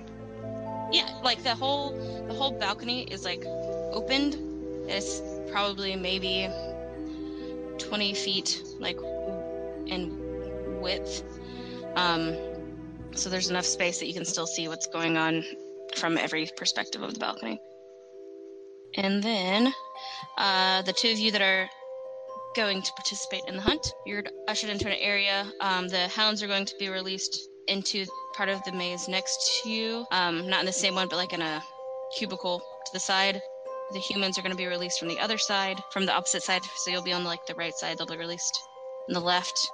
Yeah, like the whole the whole balcony is like opened. It's probably maybe twenty feet like in width. Um, so there's enough space that you can still see what's going on from every perspective of the balcony. And then uh, the two of you that are going to participate in the hunt, you're ushered into an area. Um, the hounds are going to be released into part of the maze next to you. Um, not in the same one, but like in a cubicle to the side. The humans are going to be released from the other side, from the opposite side. So you'll be on like the right side. They'll be released on the left.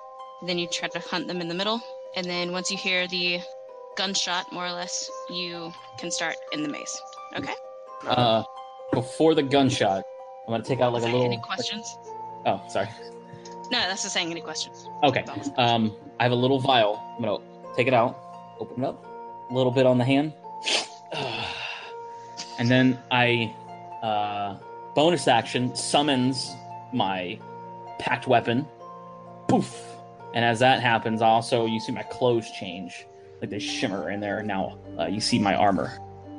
Then you try to hunt them in the middle. And then once you hear the gunshot, more or less, you can start in the maze. Okay. Uh, before the gunshot, I'm gonna take out like a little. Any questions? Oh, sorry. No, that's just saying. Any questions? Okay. Um, I have a little vial. I'm gonna take it out, open it up, a little bit on the hand, *sighs* and then I, uh, bonus action summons my pact weapon. Poof! And as that happens, also you see my clothes change, like they shimmer in there. Now uh, you see my armor.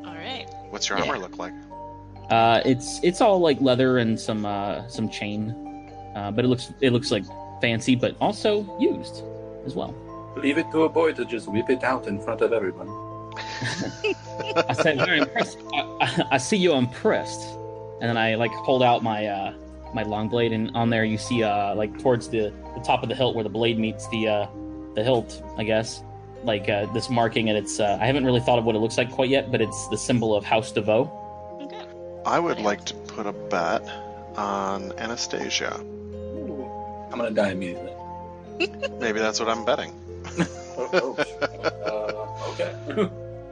All right. What's your Yeah. armor look like? Uh, it's it's all like leather and some uh, some chain, uh, but it looks it looks like fancy, but also used as well. Leave it to a boy to just whip it out in front of everyone. *laughs* I said, very impressed. I, I, I see you're impressed. And then I like hold out my uh, my long blade, and on there you see uh, like towards the, the top of the hilt where the blade meets the uh, the hilt, I guess. Like uh, this marking, and it's uh, I haven't really thought of what it looks like quite yet, but it's the symbol of House DeVoe. Okay. I would like to put a bet on Anastasia. Ooh, I'm gonna die immediately. *laughs* Maybe that's what I'm betting. Oh, oh. *laughs* uh, okay.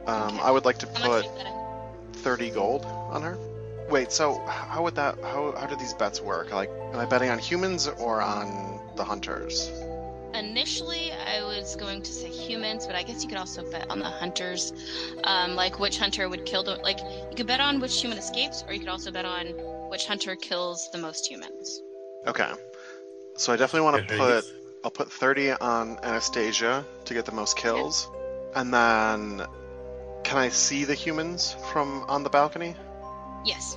Um, I would like to put do you bet it? 30 gold on her. Wait, so how would that how how do these bets work? Like am I betting on humans or on the hunters? Initially, I was going to say humans, but I guess you could also bet on the hunters. Um, like which hunter would kill the like you could bet on which human escapes, or you could also bet on which hunter kills the most humans. Okay. So I definitely want to put I'll put 30 on Anastasia to get the most kills. And then can I see the humans from on the balcony? Yes.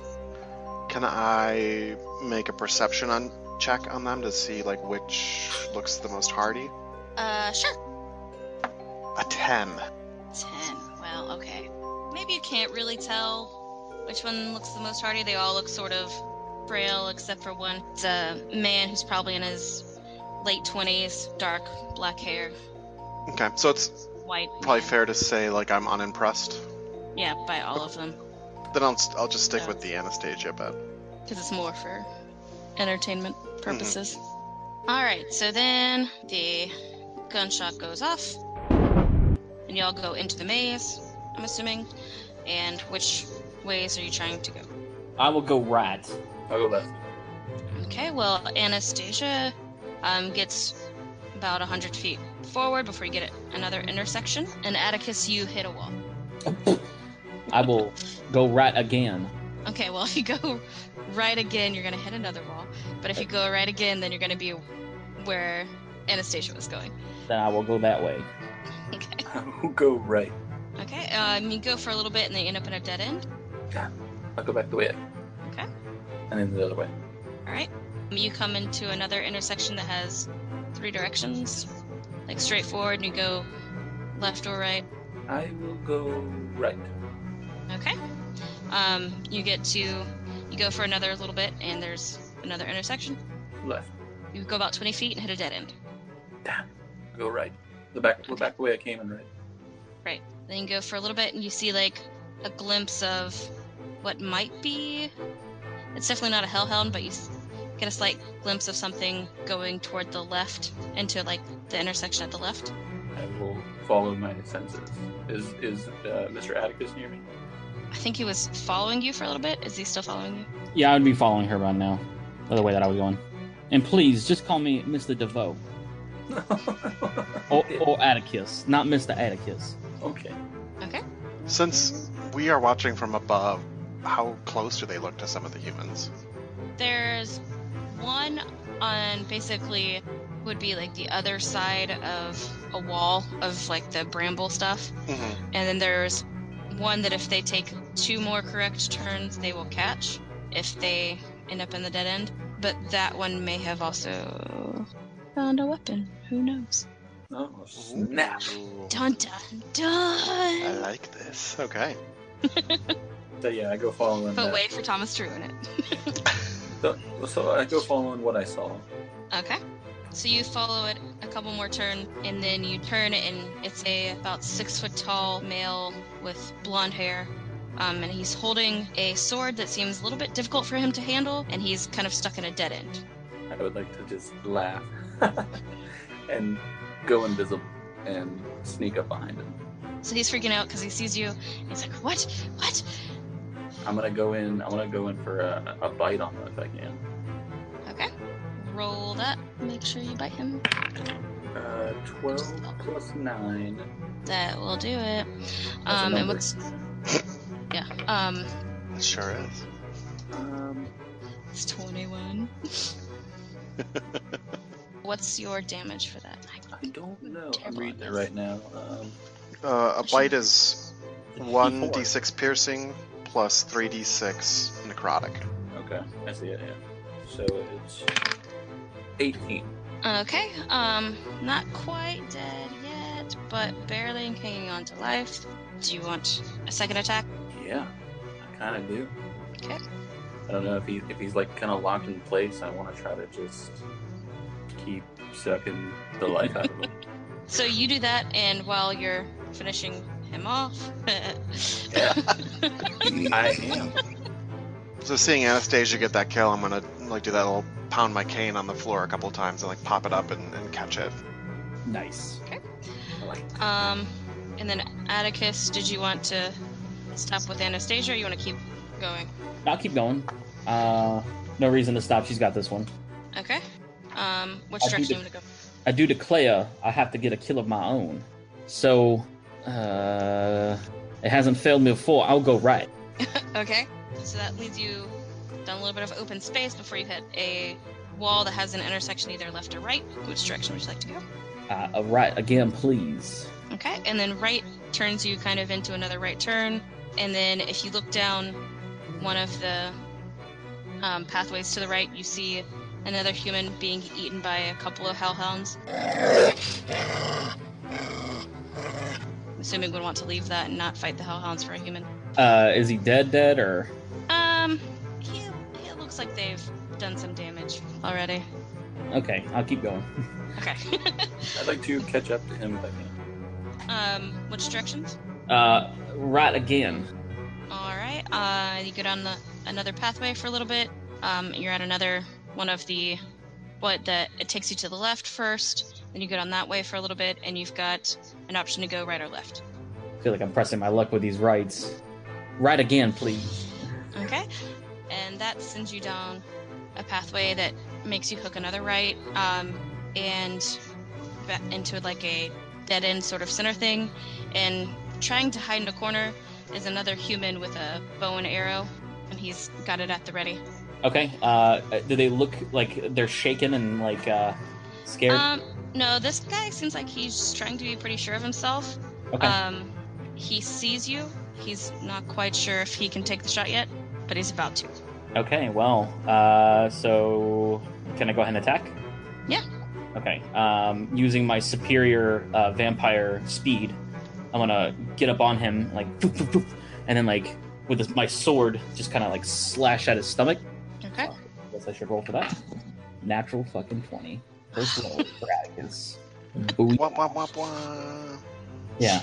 Can I make a perception on check on them to see like which looks the most hardy? Uh, sure. A 10. Ten. Well, okay. Maybe you can't really tell which one looks the most hardy. They all look sort of frail, except for one. It's a man who's probably in his late twenties, dark black hair, Okay. So it's white. probably man. fair to say like I'm unimpressed. Yeah, by all of them, Then I'll I'll just stick Yeah. with the Anastasia bet. because it's more for entertainment purposes. Mm-hmm. All right. So then the gunshot goes off, and y'all go into the maze. I'm assuming. And which ways are you trying to go? I will go right. I'll go left. Okay, well, Anastasia um, gets about 100 feet forward before you get at another intersection. And Atticus, you hit a wall. *coughs* I will go right again. Okay, well, *laughs* if you go right again, you're going to hit another wall. But if you go right again, then you're going to be where Anastasia was going. Then I will go that way. Okay. *laughs* I'll go right. Okay, um, you go for a little bit and then you end up in a dead end. Yeah. I'll go back the way. Okay. And then the other way. All right. You come into another intersection that has three directions, like straight forward, and you go left or right. I will go right. Okay. Um, you get to, you go for another little bit, and there's another intersection. Left. You go about 20 feet and hit a dead end. Damn. Go right. The back the back the way I came in right. right. Then you go for a little bit, and you see like a glimpse of what might be. It's definitely not a hellhound, but you get a slight glimpse of something going toward the left into like the intersection at the left. I will follow my senses. Is is uh, Mr. Atticus near me? I think he was following you for a little bit. Is he still following you? Yeah, I'd be following her by now. by The way that I was going. And please, just call me Mr. DeVoe. *laughs* Or, or Atticus, not Mr. Atticus. okay. Okay. Since we are watching from above, how close do they look to some of the humans? There's one on basically would be like the other side of a wall of like the bramble stuff. hmm And then there's one that if they take two more correct turns, they will catch if they end up in the dead end. But that one may have also found a weapon. Who knows? Oh snap! Dun dun dun! I like this. Okay. *laughs* So yeah, I go following. But that. wait for Thomas to ruin it. *laughs* So, so I go following what I saw. Okay. So you follow it a couple more turns, and then you turn it, and it's a about six foot tall male with blonde hair. Um, and he's holding a sword that seems a little bit difficult for him to handle, and he's kind of stuck in a dead end. I would like to just laugh *laughs* and go invisible and sneak up behind him. So he's freaking out because he sees you. He's like, "What? What?" I'm gonna go in. I'm gonna go in for a, a bite on him if I can. Okay. Roll that. Make sure you bite him. Uh, twelve plus nine. That will do it. a Um, and what's? Yeah. Um, It sure is. Um, it's twenty-one. *laughs* What's your damage for that? I don't know. I'm Terrible reading at it right now. Um, Uh, a bite is one d6 piercing plus three d6 necrotic. okay, I see it. Yeah. So it's eighteen. Okay. Um, not quite dead yet, but barely hanging on to life. Do you want a second attack? Yeah, I kind of do. Okay. I don't know if he if he's like kind of locked in place. I want to try to just keep sucking the life out of him. *laughs* So you do that, and while you're finishing him off, *laughs* *laughs* I am. So seeing Anastasia get that kill, I'm gonna like do that little pound my cane on the floor a couple times and like pop it up and, and catch it. Nice. Okay. like um, and then Atticus, did you want to stop with Anastasia, or you want to keep going? I'll keep going. Uh, no reason to stop. She's got this one. Okay. Um, which I'll do direction you want to go? I do declare I have to get a kill of my own. So, uh, it hasn't failed me before. I'll go right. *laughs* Okay. So that leads you down a little bit of open space before you hit a wall that has an intersection either left or right. Which direction would you like to go? Uh, uh, right again, please. Okay. And then right turns you kind of into another right turn. And then if you look down one of the um, pathways to the right, you see another human being eaten by a couple of hellhounds. I'm assuming would want to leave that and not fight the hellhounds for a human. Uh, is he dead? Dead or? Um, he, it looks like they've done some damage already. Okay, I'll keep going. Okay. *laughs* I'd like to catch up to him if I can. um, which directions? Uh, right again. All right. Uh, you go down the another pathway for a little bit. Um, you're at another one of the what that it takes you to the left first. Then you go down that way for a little bit, and you've got an option to go right or left. I feel like I'm pressing my luck with these rights. Right again, please. Okay. And that sends you down a pathway that makes you hook another right, um, and into like a dead end sort of center thing. And trying to hide in a corner is another human with a bow and arrow, and he's got it at the ready. Okay. Uh, do they look like they're shaken and like uh, scared? Um, no, this guy seems like he's trying to be pretty sure of himself. okay. Um, he sees you. He's not quite sure if he can take the shot yet, but he's about to. okay. Well, uh, so can I go ahead and attack? Yeah. Okay. Um, using my superior uh, vampire speed, I'm gonna get up on him like, and then like with this, my sword, just kind of like slash at his stomach. Okay. Guess I should roll for that. Natural fucking twenty. First roll for Atticus. Booyah. Womp womp womp womp. Yeah.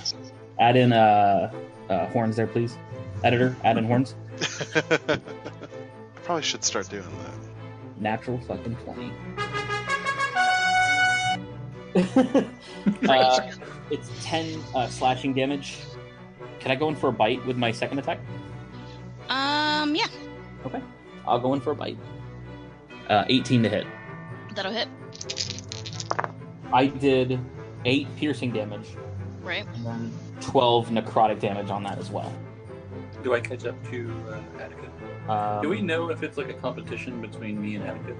Add in uh, uh, horns there, please. Editor, add in horns. I *laughs* *laughs* probably should start doing that. Natural fucking 20. *laughs* uh, it's 10 uh, slashing damage. Can I go in for a bite with my second attack? Um, yeah, Okay. I'll go in for a bite. Uh, 18 to hit. that'll hit. I did 8 piercing damage Right. and then 12 necrotic damage on that as well. Do I catch up to uh, Atticus? Um, Do we know if it's like a competition between me and Atticus?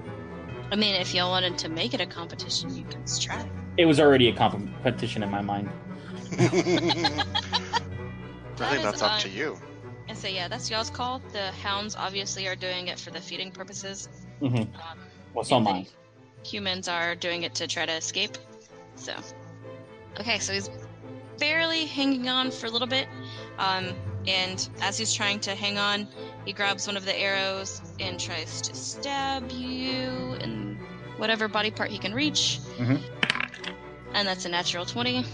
I mean, if y'all wanted to make it a competition, you can try. It was already a competition in my mind. I think that's up to you. And so, yeah, that's y'all's call. The hounds obviously are doing it for the feeding purposes. Mm-hmm. Um, Well, so am and I. the Humans are doing it to try to escape. So, okay, so he's barely hanging on for a little bit. Um, and as he's trying to hang on, he grabs one of the arrows and tries to stab you in whatever body part he can reach. Mhm. And that's a natural 20.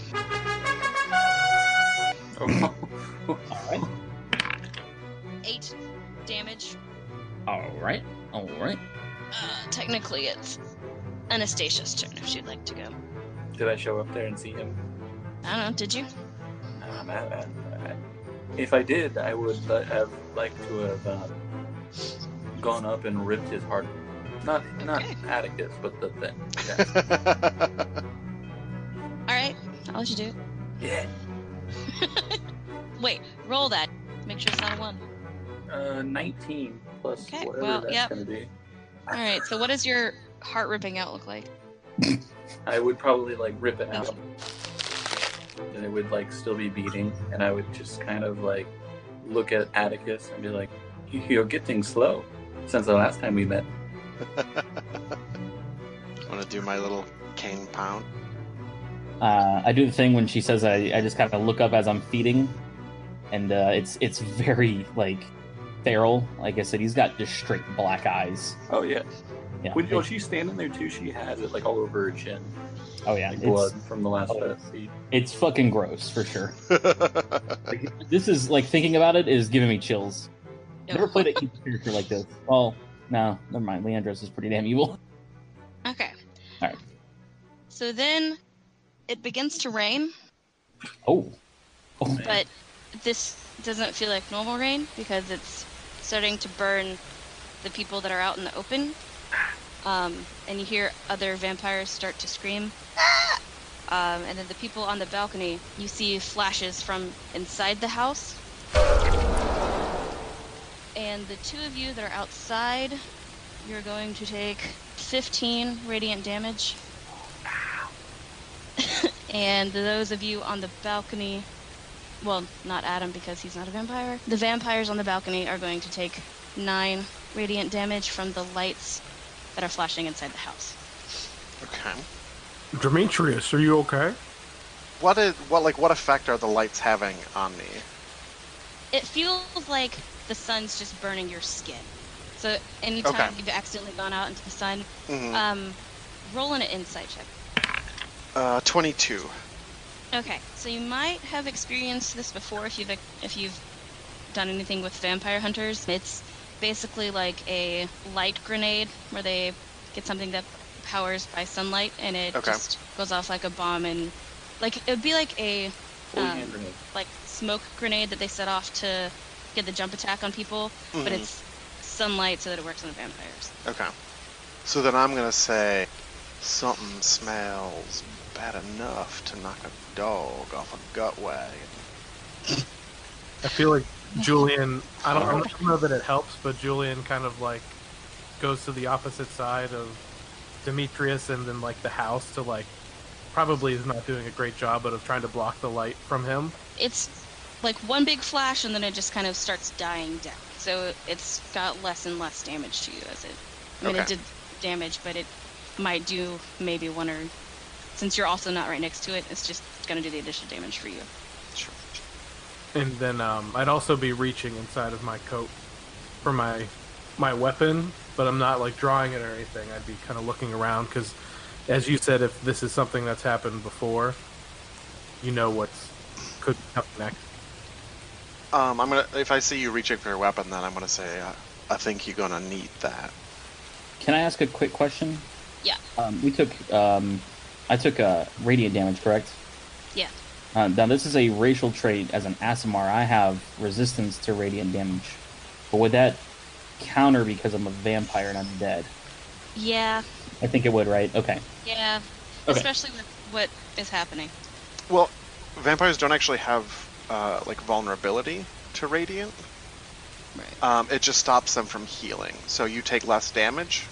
Oh. All right. *laughs* 8 damage. All right. All right. Uh, technically, it's Anastasia's turn if she'd like to go. Did I show up there and see him? I don't know, did you? Um, I, I, I, if I did, I would have liked to have um, gone up and ripped his heart. Not not Okay. Atticus, but the thing. *laughs* Yeah. Alright, I'll let you do it. yeah. *laughs* Wait, roll that. Make sure it's not a 1. Uh, 19 plus Okay, whatever well, that's yep. going to be. Alright, so what is your heart ripping out look like? *laughs* I would probably like rip it out, and it would like still be beating, and I would just kind of like look at Atticus and be like, "You- "You're getting slow since the last time we met." I Want to do my little cane pound? Uh, I do the thing when she says I, I just kind of look up as I'm feeding, and uh, it's it's very like feral. Like I said, he's got just straight black eyes. Oh yeah. Yeah. When, oh, when she's standing there too, she has it like all over her chin, oh yeah, like blood from the last oh. feed. it's fucking gross for sure. *laughs* Like, this is like thinking about it is giving me chills. Never played a character like this. Well, no, never mind. Leandros is pretty damn evil. Okay. Alright. So then it begins to rain, Oh, oh, but this doesn't feel like normal rain because it's starting to burn the people that are out in the open. Um, and you hear other vampires start to scream. Um, and then the people on the balcony, you see flashes from inside the house. And the two of you that are outside, you're going to take 15 radiant damage. *laughs* and those of you on the balcony, well, not Adam because he's not a vampire. The vampires on the balcony are going to take 9 radiant damage from the lights that are flashing inside the house. okay. Demetrius, are you okay? What is what like what effect are the lights having on me? It feels like the sun's just burning your skin. So anytime Okay. you've accidentally gone out into the sun, Mhm. um, roll an insight check. Uh, 22. Okay, so you might have experienced this before if you've if you've done anything with vampire hunters. It's basically like a light grenade where they get something that powers by sunlight and it Okay. just goes off like a bomb and like it would be like a Um, like smoke grenade that they set off to get the jump attack on people, but Mhm. it's sunlight so that it works on the vampires. Okay. So then I'm gonna say something smells bad enough to knock a dog off a gut wagon. *laughs* I feel like Julian. I don't, I don't know that it helps, but Julian kind of like goes to the opposite side of Demetrius and then like the house to like probably is not doing a great job, but of trying to block the light from him. It's like one big flash and then it just kind of starts dying down. So it's got less and less damage to you as it. I mean, it did damage, but it might do maybe one or since you're also not right next to it, it's just gonna do the additional damage for you. Sure. And then um, I'd also be reaching inside of my coat for my my weapon, but I'm not like drawing it or anything. I'd be kind of looking around because, as you said, if this is something that's happened before, you know what's could come next. Um, I'm gonna. If I see you reaching for your weapon, then I'm gonna say, uh, I think you're gonna need that. Can I ask a quick question? Yeah. Um, we took, um, I took uh, radiant damage, correct? Yeah. Uh, now this is a racial trait. As an Aasimar, I have resistance to radiant damage, but would that counter because I'm a vampire and I'm dead? Yeah, I think it would, right? Okay. yeah. Okay. Especially with what is happening. Well, vampires don't actually have uh, like vulnerability to radiant. Right. Um, it just stops them from healing. So you take less damage,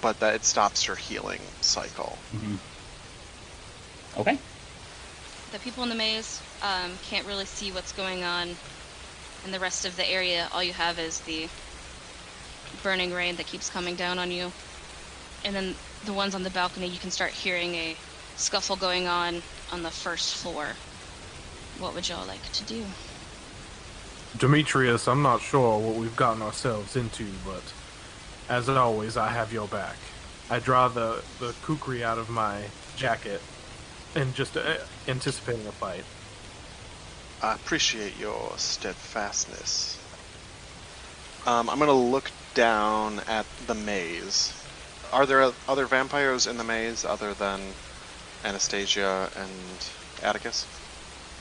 but that it stops your healing cycle. hmm Okay. The people in the maze um, can't really see what's going on in the rest of the area. All you have is the burning rain that keeps coming down on you. And then the ones on the balcony, you can start hearing a scuffle going on on the first floor. What would y'all like to do? Demetrius, I'm not sure what we've gotten ourselves into, but as always, I have your back. I draw the the kukri out of my jacket and just uh, anticipating a fight. I appreciate your steadfastness. Um, I'm gonna look down at the maze. Are there other vampires in the maze other than Anastasia and Atticus?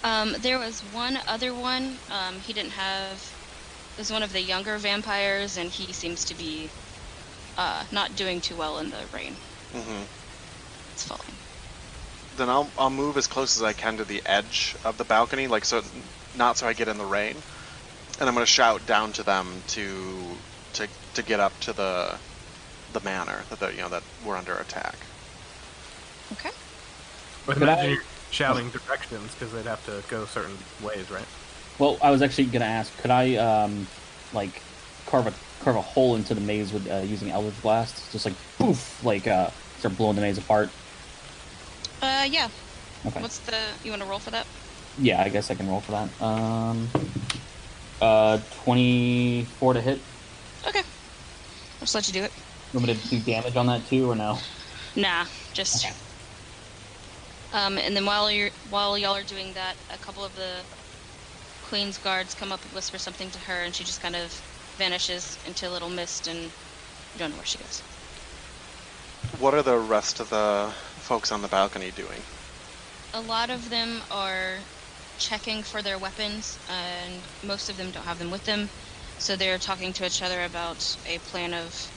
Um, there was one other one. Um, he didn't have. It was one of the younger vampires, and he seems to be uh, not doing too well in the rain. Mm-hmm. It's falling. Then I'll I'll move as close as I can to the edge of the balcony, like so, not so I get in the rain, and I'm gonna shout down to them to to to get up to the the manor that the, you know that we're under attack. Okay. But imagine I- shouting directions because they'd have to go certain ways, right? Well, I was actually gonna ask, could I um, like carve a carve a hole into the maze with uh, using Eldritch Blast, just like poof, like uh, start blowing the maze apart? Uh, yeah. Okay. What's the? You want to roll for that? Yeah, I guess I can roll for that. Um, uh, twenty-four to hit. Okay. I'll just let you do it. You want me to do damage on that too, or no? Nah, just. Okay. Um, and then while you're while y'all are doing that, a couple of the queen's guards come up and whisper something to her, and she just kind of vanishes into a little mist, and you don't know where she goes. What are the rest of the folks on the balcony doing? A lot of them are checking for their weapons, and most of them don't have them with them, so they're talking to each other about a plan of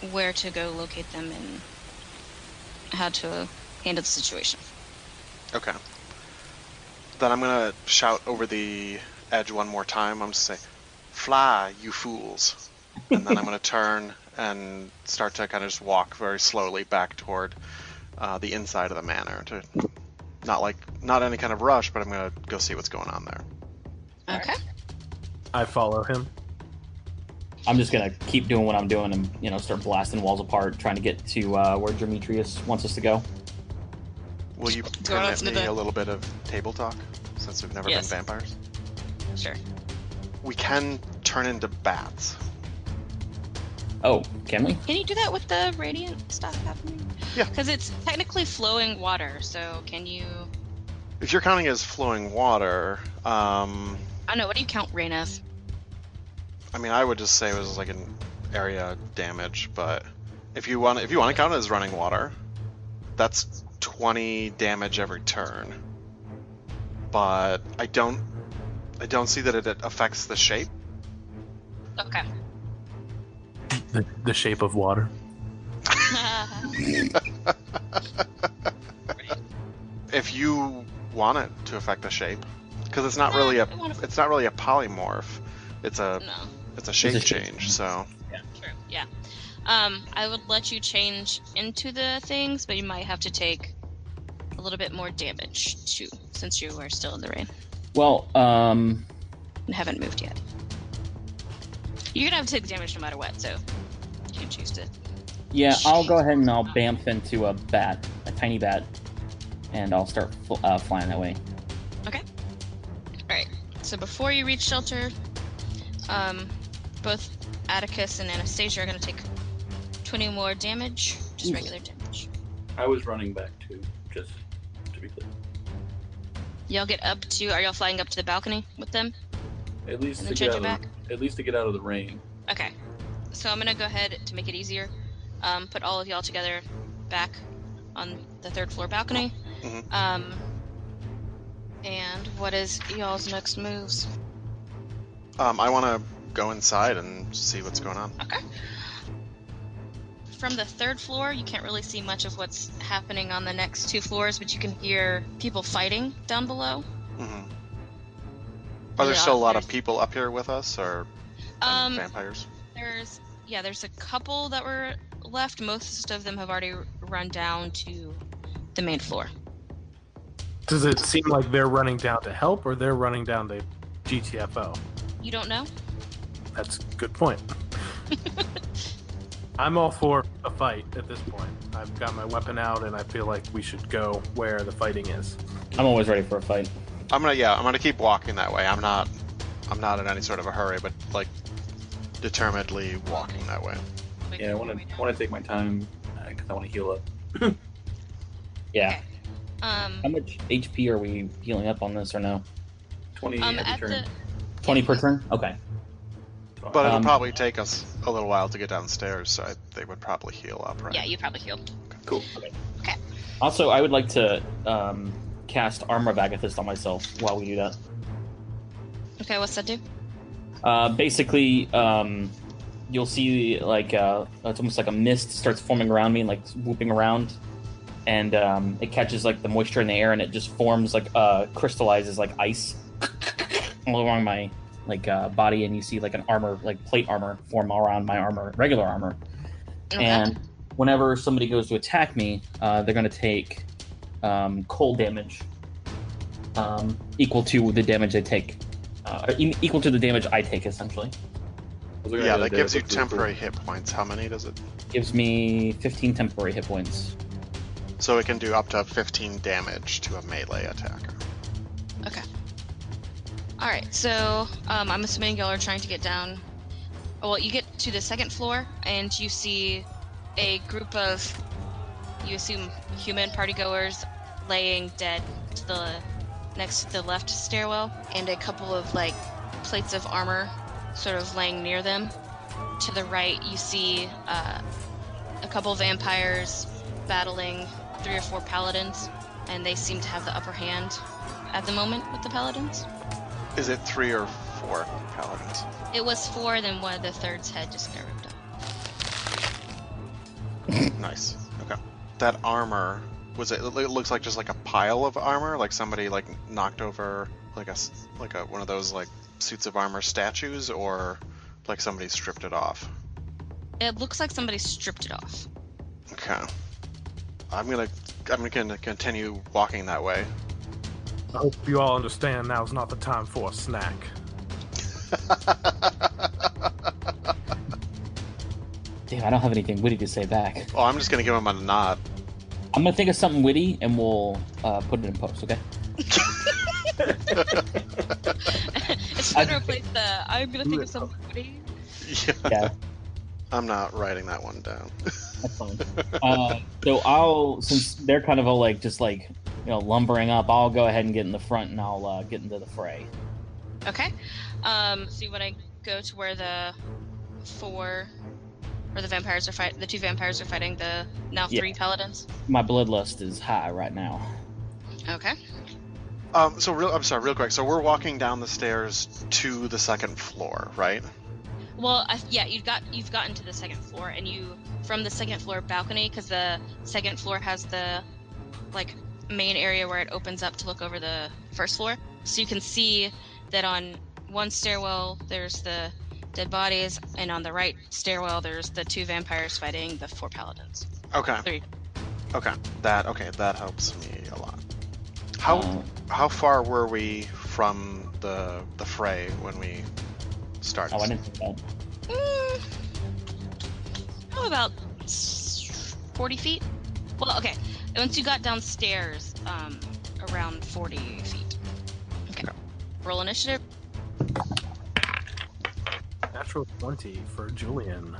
where to go locate them and how to handle the situation. Okay. Then I'm gonna shout over the edge one more time. I'm just say, "Fly, you fools!" And then I'm gonna *laughs* turn and start to kind of just walk very slowly back toward uh, the inside of the manor. To not like not any kind of rush, but I'm gonna go see what's going on there. Okay. I follow him. I'm just gonna keep doing what I'm doing and you know start blasting walls apart, trying to get to uh, where Demetrius wants us to go. Will you Go permit me the- a little bit of table talk since we've never Yes. been vampires? Sure. We can turn into bats. Oh, can we? Can you do that with the radiant stuff happening? Yeah. Because it's technically flowing water, so can you? If you're counting as flowing water, um, I don't know. What do you count rain as? I mean, I would just say it was like an area damage, but if you want, if you want to count it as running water, that's 20 damage every turn. But I don't, I don't see that it affects the shape. Okay. The, the shape of water. *laughs* If you want it to affect the shape, because it's not really a it's not really a polymorph. It's a, no. it's a shape shape change. So True. Yeah. Um, I would let you change into the things, but you might have to take a little bit more damage too, since you are still in the rain Well, um, and haven't moved yet. You're gonna have to take damage no matter what, so you can choose to Yeah, I'll go ahead and I'll bamf into a bat, a tiny bat, and I'll start fl- uh, flying that way. Okay. Alright, so before you reach shelter, um, both Atticus and Anastasia are going to take 20 more damage, just Ooh. regular damage. I was running back too, just to be clear. Y'all get up to. Are y'all flying up to the balcony with them? At least And to then get change out it of, at least to get out of the rain. Okay. So I'm gonna go ahead to make it easier. Um, put all of y'all together back on the third floor balcony. Mhm. Um, and what is y'all's next moves? Um, I want to go inside and see what's going on. Okay. From the third floor, you can't really see much of what's happening on the next two floors, but you can hear people fighting down below. hmm Are there still a lot of people up here with us, or Um, vampires? there's yeah, there's a couple that were left. Most of them have already run down to the main floor. Does it seem like they're running down to help or they're running down to GTFO? You don't know? That's a good point. *laughs* I'm all for a fight at this point. I've got my weapon out and I feel like we should go where the fighting is. I'm always ready for a fight. I'm gonna yeah, I'm gonna keep walking that way. I'm not, I'm not in any sort of a hurry, but like determinedly walking that way. Yeah, I want me to want to take my time because I want to heal up. *coughs* Yeah. Um, How much HP are we healing up on this or no? Twenty um, every turn. the 20 per turn? Okay. But it'll Um, probably take us a little while to get downstairs, so I, they would probably heal up, right? yeah, you probably healed. cool. Okay. okay. Also, I would like to um, cast Armor of Agathys on myself while we do that. Okay, what's that do? Uh, basically, um, you'll see like uh, it's almost like a mist starts forming around me and like whooping around, and um, it catches like the moisture in the air and it just forms like uh, crystallizes like ice *laughs* all along my like uh, body, and you see like an armor like plate armor form all around my armor, regular armor. Okay. And whenever somebody goes to attack me, uh, they're going to take um, cold damage um, equal to the damage they take, uh, or e- equal to the damage I take, essentially. I was looking Yeah, that gives you temporary hit points. How many does it? Gives me 15 temporary hit points. So it can do up to 15 damage to a melee attacker. Okay. All right, so um, I'm assuming y'all are trying to get down. Well, you get to the second floor and you see a group of, you assume, human partygoers laying dead to the next to the left stairwell, and a couple of like plates of armor sort of laying near them. To the right, you see uh, a couple vampires battling three or four paladins, and they seem to have the upper hand at the moment with the paladins. Is it three or four paladins? It was four, then one of the third's head just got ripped off. Nice. Okay. That armor was it? It looks like just like a pile of armor, like somebody like knocked over like a s- like a one of those like suits of armor statues, or like somebody stripped it off. It looks like somebody stripped it off. Okay. I'm gonna I'm gonna continue walking that way. I hope you all understand now's not the time for a snack. *laughs* Damn, I don't have anything witty to say back. oh, I'm just gonna give him a nod. I'm gonna think of something witty and we'll uh, put it in post, okay? *laughs* it's gonna replace the. I'm gonna think of something witty. yeah. Yeah, I'm not writing that one down. that's fine. Uh, so I'll, since they're kind of all like just like you know lumbering up, I'll go ahead and get in the front and I'll uh, get into the fray. Okay. Um. So you want to go to where the four, or the vampires are fight. The two vampires are fighting the now Yeah. three paladins. My bloodlust is high right now. Okay. Um, so real, I'm sorry, real quick. So we're walking down the stairs to the second floor, right? Well, I, yeah, you've got you've gotten to the second floor, and you from the second floor balcony because the second floor has the like main area where it opens up to look over the first floor. So you can see that on one stairwell there's the dead bodies, and on the right stairwell there's the two vampires fighting the four paladins. Okay. Three. Okay. That okay. That helps me a lot. How Uh, how far were we from the the fray when we started? oh, I didn't think that. Mm, how about 40 feet? Well, okay. Once you got downstairs, um, around 40 feet. Okay. Roll initiative. Natural 20 for Julian.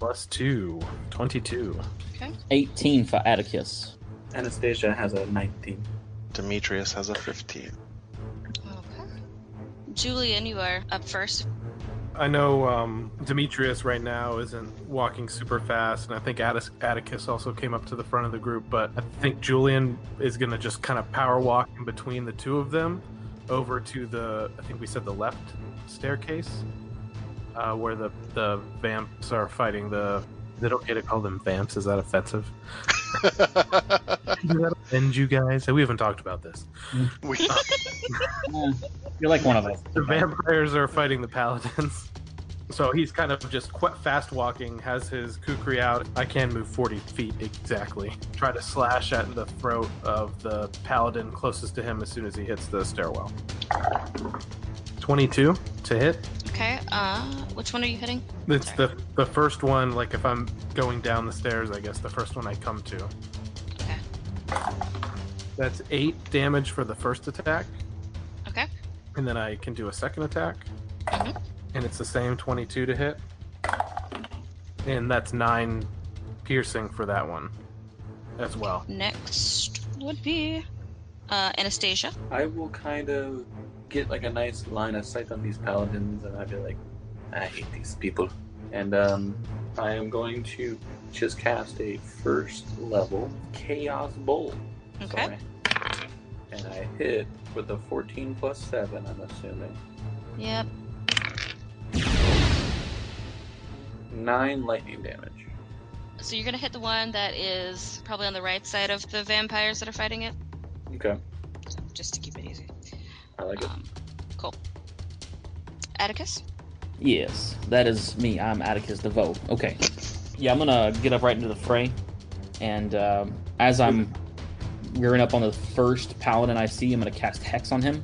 Plus 2. 22. 18 for Atticus. Anastasia has a 19. Demetrius has a 15. Okay. Julian, you are up first. I know um, Demetrius right now isn't walking super fast, and I think Attis- Atticus also came up to the front of the group, but I think Julian is going to just kind of power walk in between the two of them over to the, I think we said the left staircase, uh, where the, the vamps are fighting the. Is it okay to call them vamps? Is that offensive? Does that offend you guys? We haven't talked about this. *laughs* we, You're like one of us. The vampires are fighting the paladins. *laughs* So he's kind of just qu- fast walking, has his kukri out. I can move 40 feet exactly. Try to slash at the throat of the paladin closest to him as soon as he hits the stairwell. 22 to hit. Okay. Uh, which one are you hitting? It's the the first one, like if I'm going down the stairs, I guess the first one I come to. Okay. That's 8 damage for the first attack, Okay. and then I can do a second attack. Mhm. And it's the same 22 to hit. And that's 9 piercing for that one as well. Next would be uh, Anastasia. I will kind of get like a nice line of sight on these paladins, and I'd be like, I hate these people. And um, I am going to just cast a first level Chaos Bolt. Okay. I- and I hit with a 14 plus 7, I'm assuming. Yep. 9 lightning damage. So you're gonna hit the one that is probably on the right side of the vampires that are fighting it, Okay, just to keep it easy. I like it. Um, cool. Atticus. Yes, that is me. I'm Atticus DeVoe. Okay. Yeah, I'm gonna get up right into the fray, and um, as I'm rearing up on the first paladin I see, I'm gonna cast Hex on him,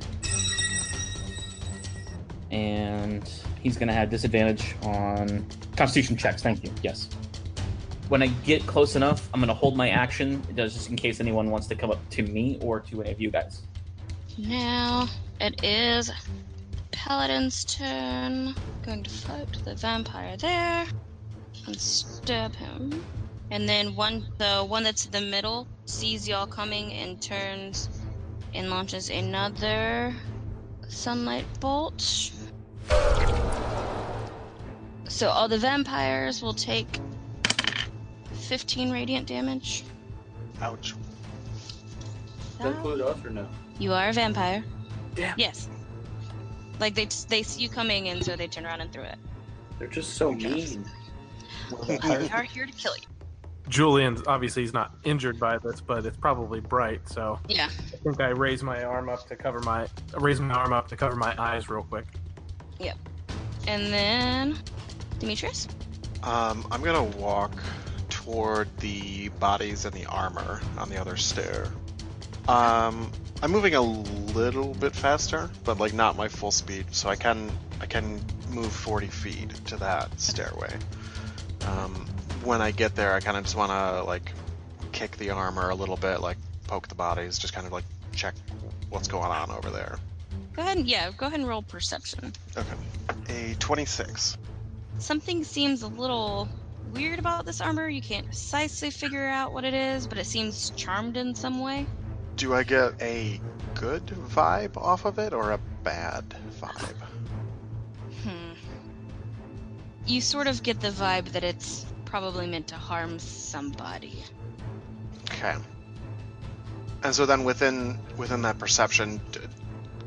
and he's gonna have disadvantage on Constitution checks. Thank you. Yes. When I get close enough, I'm gonna hold my action. It does just in case anyone wants to come up to me or to any of you guys. Now it is Paladin's turn. Going to fight the vampire there and stab him. And then one, the one that's in the middle, sees y'all coming and turns and launches another sunlight bolt. So all the vampires will take 15 radiant damage. ouch. Does that include us or no? You are a vampire. Damn. Yes. Like they they see you coming, and so they turn around and throw it. They're just so mean. They are here to kill you. Julian's obviously he's not injured by this, but it's probably bright, so Yeah. I think I raise my arm up to cover my raise my arm up to cover my eyes real quick. Yep. And then Demetrius. Um, I'm gonna walk toward the bodies and the armor on the other stair. Um, I'm moving a little bit faster, but like not my full speed, so I can I can move 40 feet to that stairway. Um, when I get there, I kind of just want to like kick the armor a little bit, like poke the bodies, just kind of like check what's going on over there. Go ahead and yeah, go ahead and roll perception. Okay, a 26. Something seems a little weird about this armor. You can't precisely figure out what it is, but it seems charmed in some way. Do I get a good vibe off of it or a bad vibe? Hmm. You sort of get the vibe that it's probably meant to harm somebody. Okay. And so then within within that perception,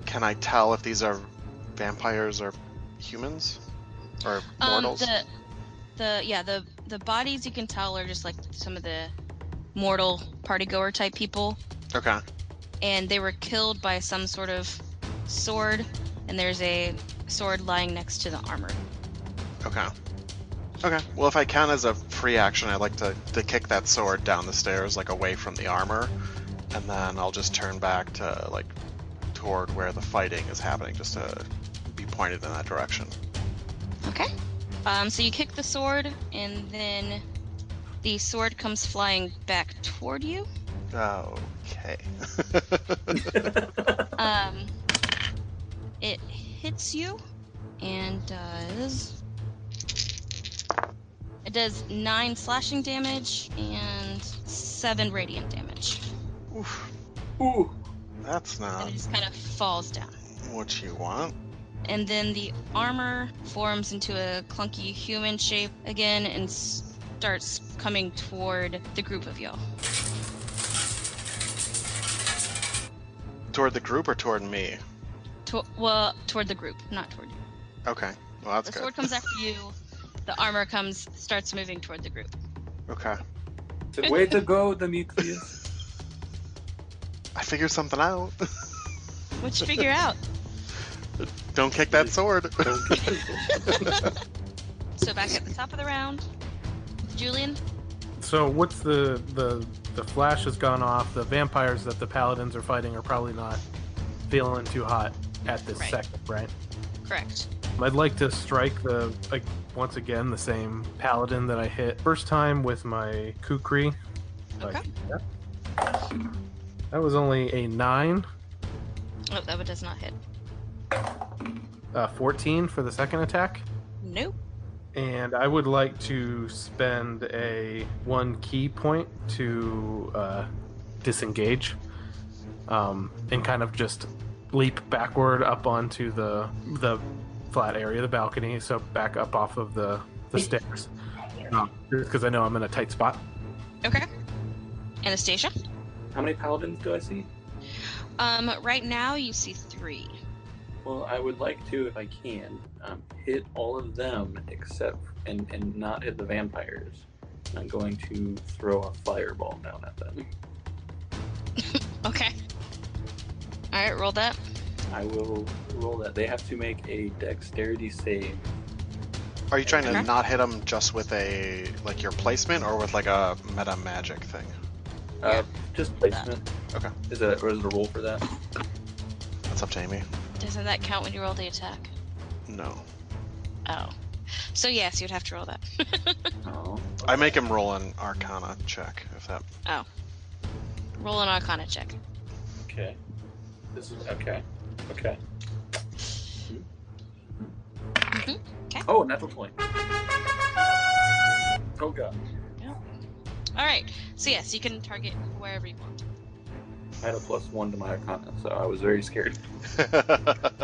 can I tell if these are vampires or humans or mortals? Um, the the yeah the the bodies you can tell are just like some of the mortal party goer type people, Okay. and they were killed by some sort of sword, and there's a sword lying next to the armor. Okay. Okay. Well, if I can as a free action, I'd like to, to kick that sword down the stairs, like away from the armor, and then I'll just turn back to like toward where the fighting is happening, just to be pointed in that direction. Okay. Um, so you kick the sword, and then The sword comes flying back toward you. Okay. *laughs* Um, it hits you and does. It does nine slashing damage and seven radiant damage. Oof, Ooh. that's not. And not it just kind of falls down. what you want. And then the armor forms into a clunky human shape again and starts coming toward the group of y'all. Toward the group or toward me? To- well, toward the group, not toward you. Okay. Well, that's the good. sword comes after you. The armor comes, starts moving toward the group. Okay. The way to go, Demetrius. *laughs* I figured something out. What'd you figure out? *laughs* Don't kick that sword. Don't kick the *laughs* So back at the top of the round, Julian. So what's the the the flash has gone off. The vampires that the paladins are fighting are probably not feeling too hot at this Right. second, right? Correct. I'd like to strike the like once again the same paladin that I hit first time with my kukri. Okay. can do That. That was only a nine, Oh, that one does not hit. uh, 14 for the second attack. Nope. And I would like to spend a one ki point to uh, disengage, um, and kind of just leap backward up onto the the flat area, the balcony. So back up off of the the stairs, um, because I know I'm in a tight spot. Okay. Anastasia. How many paladins do I see? Um, right now you see three. Well, I would like to, if I can, um, hit all of them except and and not hit the vampires. I'm going to throw a fireball down at them. *laughs* Okay. All right, roll that. I will roll that. They have to make a dexterity save. Are you trying to Okay. not hit them just with a like your placement or with like a meta magic thing? Uh, just placement. Okay. Is it or is it a roll for that? That's up to Amy. Doesn't that count when you roll the attack? No. Oh. So yes, you'd have to roll that. *laughs* Oh. I make him roll an Arcana check if that. Oh. Roll an Arcana check. Okay. This is okay. Okay. Mhm. Okay. Oh, natural twenty. Oh god. All right. So yes, you can target wherever you want. I had a plus one to my arcana, so I was very scared. *laughs*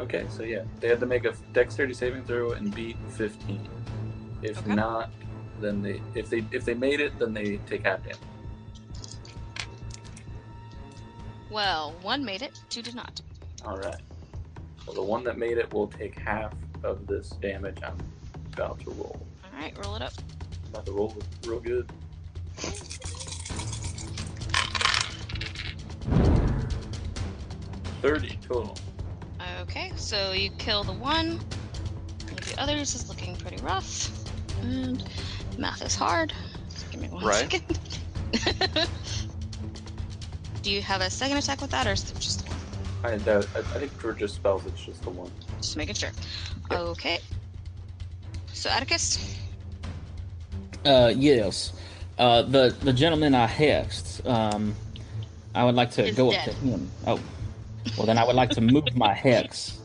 Okay, so yeah, they had to make a dexterity saving throw and beat 15. If Okay. not, then they if they if they made it, then they take half damage. Well, one made it, two did not. All right. So the one that made it will take half of this damage I'm about to roll. All right, roll it up. about to roll real good. Thirty total. Okay, so you kill the one. And the others is looking pretty rough. And math is hard. So give me one Right. second. *laughs* Do you have a second attack with that, or is it just one? I, that, I, I think for just spells, it's just the one. Just making sure. Yep. Okay. So Atticus. Uh, yes. Uh, the the gentleman I hexed. Um, I would like to Is go up to him. Oh, well then I would like to move my hex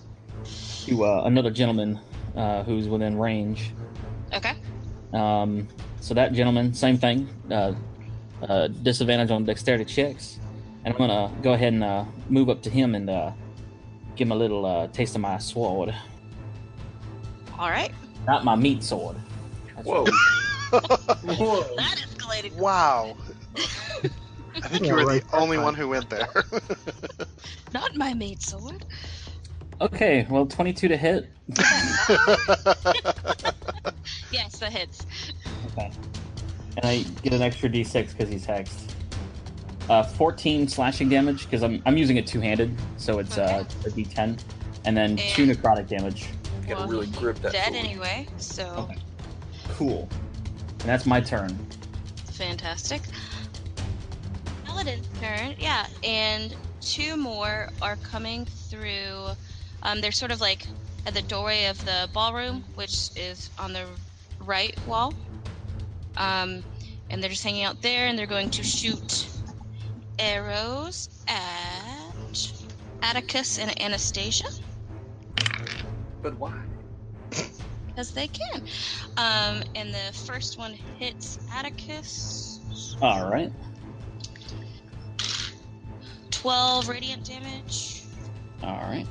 to uh, another gentleman uh, who's within range. Okay. Um, so that gentleman, same thing. Uh, uh, disadvantage on dexterity checks, and I'm gonna go ahead and uh, move up to him and uh, give him a little uh, taste of my sword. All right. Not my meat sword. That's Whoa! *laughs* Whoa! That escalated. wow. *laughs* I think you were right, the only that's one who went there. *laughs* Not my maid sword. Okay, well, 22 to hit. *laughs* Yes, that hits. Okay. And I get an extra d6 because he's hexed. Uh, 14 slashing damage because I'm, I'm using it two handed, so it's uh, a d10. And then two necrotic damage. You gotta Well, really grip that. Dead sword. anyway, so Okay. Cool. And that's my turn. fantastic. Paladin's turn, yeah, and two more are coming through. Um, they're sort of like at the doorway of the ballroom, which is on the right wall. Um, and they're just hanging out there, and they're going to shoot arrows at Atticus and Anastasia But why? because they can. Um, and the first one hits Atticus. All right. 12 radiant damage. All right.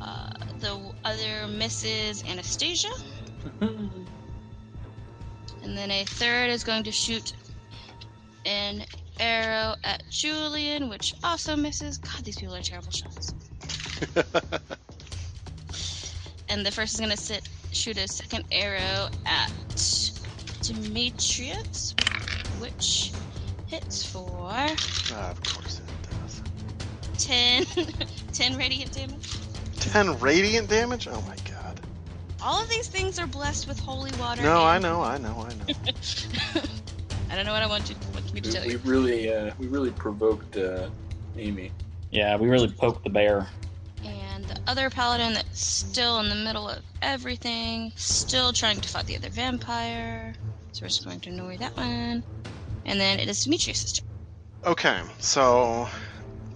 Uh, the other misses Anastasia. *laughs* And then a third is going to shoot an arrow at Julian, which also misses. God, these people are terrible shots. *laughs* And the first is going to sit shoot a second arrow at Demetrius, which hits for Ah, of course it does. 10, *laughs* 10 radiant damage. 10 radiant damage? Oh my god. All of these things are blessed with holy water. No, I know, I know, I know. *laughs* I don't know what I want, you, want me to We, tell we you. really, uh, we really provoked uh, Amy. Yeah, we really poked the bear. And the other paladin that's still in the middle of everything, still trying to fight the other vampire. So we're just going to annoy that one. And then it is Demetrius' turn. Okay, so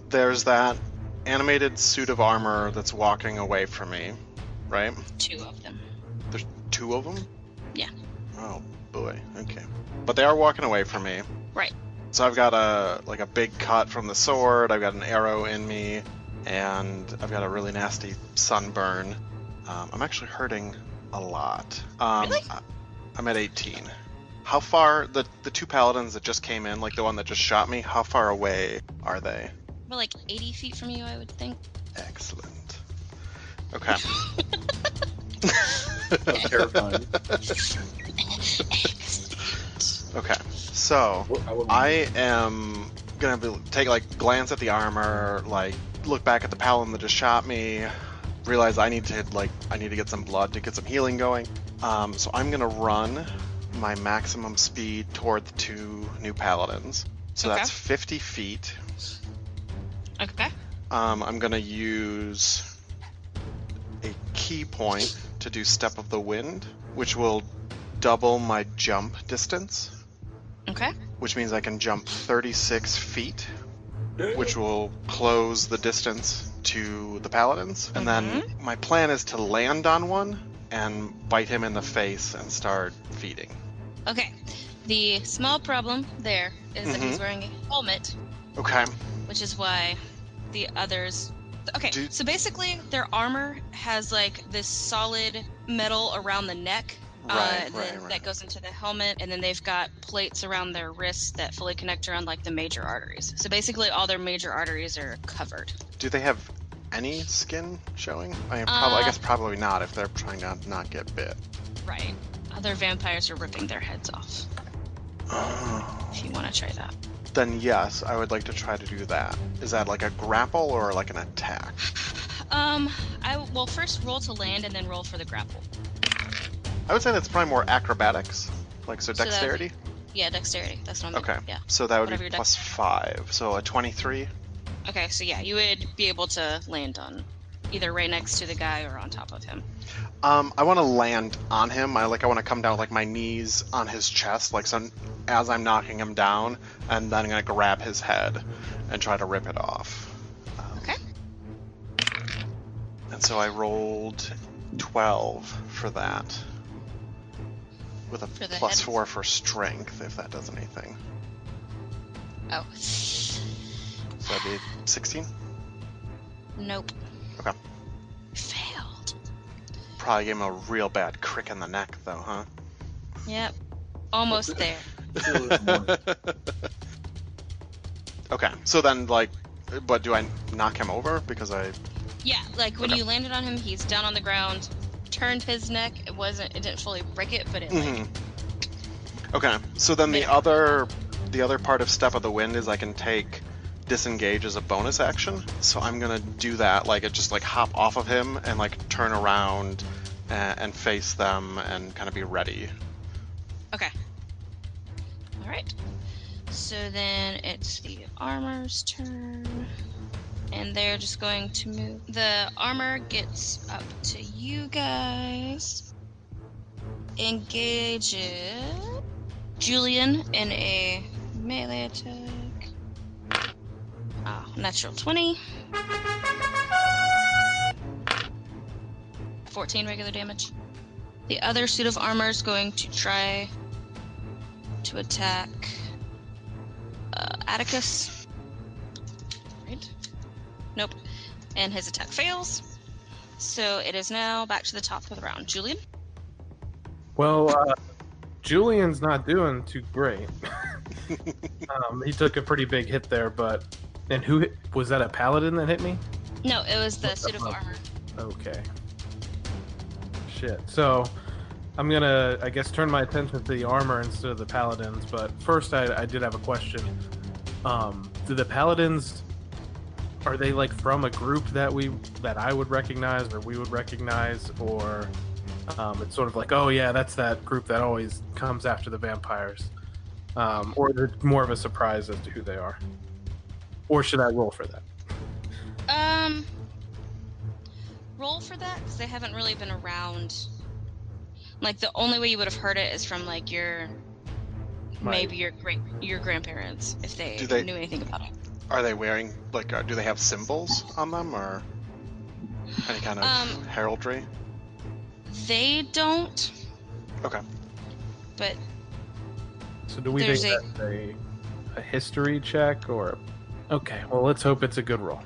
there's that animated suit of armor that's walking away from me, right? Two of them. There's two of them? Yeah. Oh boy, okay. But they are walking away from me. Right. So I've got a like a big cut from the sword, I've got an arrow in me, and I've got a really nasty sunburn. Um, I'm actually hurting a lot. Um, Really? I- I'm at 18. How far the the two paladins that just came in, like the one that just shot me, how far away are they? Well, like 80 feet from you, I would think. Excellent. Okay. *laughs* *laughs* Terrifying. okay. So I, I am gonna be, take like glance at the armor, like look back at the paladin that just shot me, realize I need to like I need to get some blood to get some healing going. Um, so I'm gonna run my maximum speed toward the two new paladins. So Okay. that's 50 feet. Okay. Um, I'm gonna use a ki point to do Step of the Wind, which will double my jump distance, Okay. which means I can jump 36 feet, which will close the distance to the paladins. And then my plan is to land on one and bite him in the face and start feeding. Okay. The small problem there is that he's Mhm. wearing a helmet, Okay. which is why the others. Okay, Do- so basically, their armor has like this solid metal around the neck. uh, Right, then right, right. That goes into the helmet, and then they've got plates around their wrists that fully connect around like the major arteries. So basically, all their major arteries are covered. Do they have any skin showing? I, mean, prob- I Uh, guess probably not if they're trying to not get bit. Right. Other vampires are ripping their heads off. If you want to try that. Then yes, I would like to try to do that. Is that like a grapple or like an attack? *laughs* Um, I will first roll to land and then roll for the grapple. I would say that's probably more acrobatics. Like so So that would dexterity? Yeah, dexterity. That's what I'm. Okay. Yeah. So that would Whatever be plus five. So a twenty-three. Okay, so yeah, you would be able to land on either right next to the guy or on top of him. Um, I want to land on him. I like. I want to come down with like my knees on his chest, like so. As I'm knocking him down, and then I'm gonna grab his head and try to rip it off. Um, Okay. And so I rolled twelve for that, with a plus head? four for strength, if that does anything. Oh. So that'd be sixteen. Nope. Okay. Failed. Probably gave him a real bad crick in the neck, though, huh? Yep. Almost there. *laughs* okay, so then, like, but do I knock him over because I? Yeah, like when Okay. you landed on him, he's down on the ground, turned his neck. It wasn't. It didn't fully break it, but it like. Mhm. Okay, so then the other, the other part of Step of the Wind is I can take disengage as a bonus action. So I'm gonna do that, like it just like hop off of him and like turn around and, and face them and kind of be ready. Okay. All right. So then it's the armor's turn. And they're just going to move. The armor gets up to you guys. engages Julian in a melee attack. Ah, natural 20. 14 regular damage. The other suit of armor is going to try to attack uh, Atticus. Right? Nope. And his attack fails. So it is now back to the top of the round. Julian? Well, uh, Julian's not doing too great. *laughs* um, he took a pretty big hit there, but and who hit, was that? A paladin that hit me? No, it was the suit of armor. Okay. Shit. So I'm gonna, I guess, turn my attention to the armor instead of the paladins. But first, I, I did have a question. Um, do the paladins are they like from a group that we that I would recognize or we would recognize, or um, it's sort of like, oh yeah, that's that group that always comes after the vampires, um, or they're more of a surprise as to who they are, or should I roll for that? Um, roll for that because they haven't really been around. Like the only way you would have heard it is from like your My- maybe your great your grandparents if they, Do they- knew anything about it. Are they wearing like? Uh, do they have symbols on them or any kind of Um, heraldry? They don't, Okay. but So do we There's think that's a, a history check or? Okay, well let's hope it's a good roll.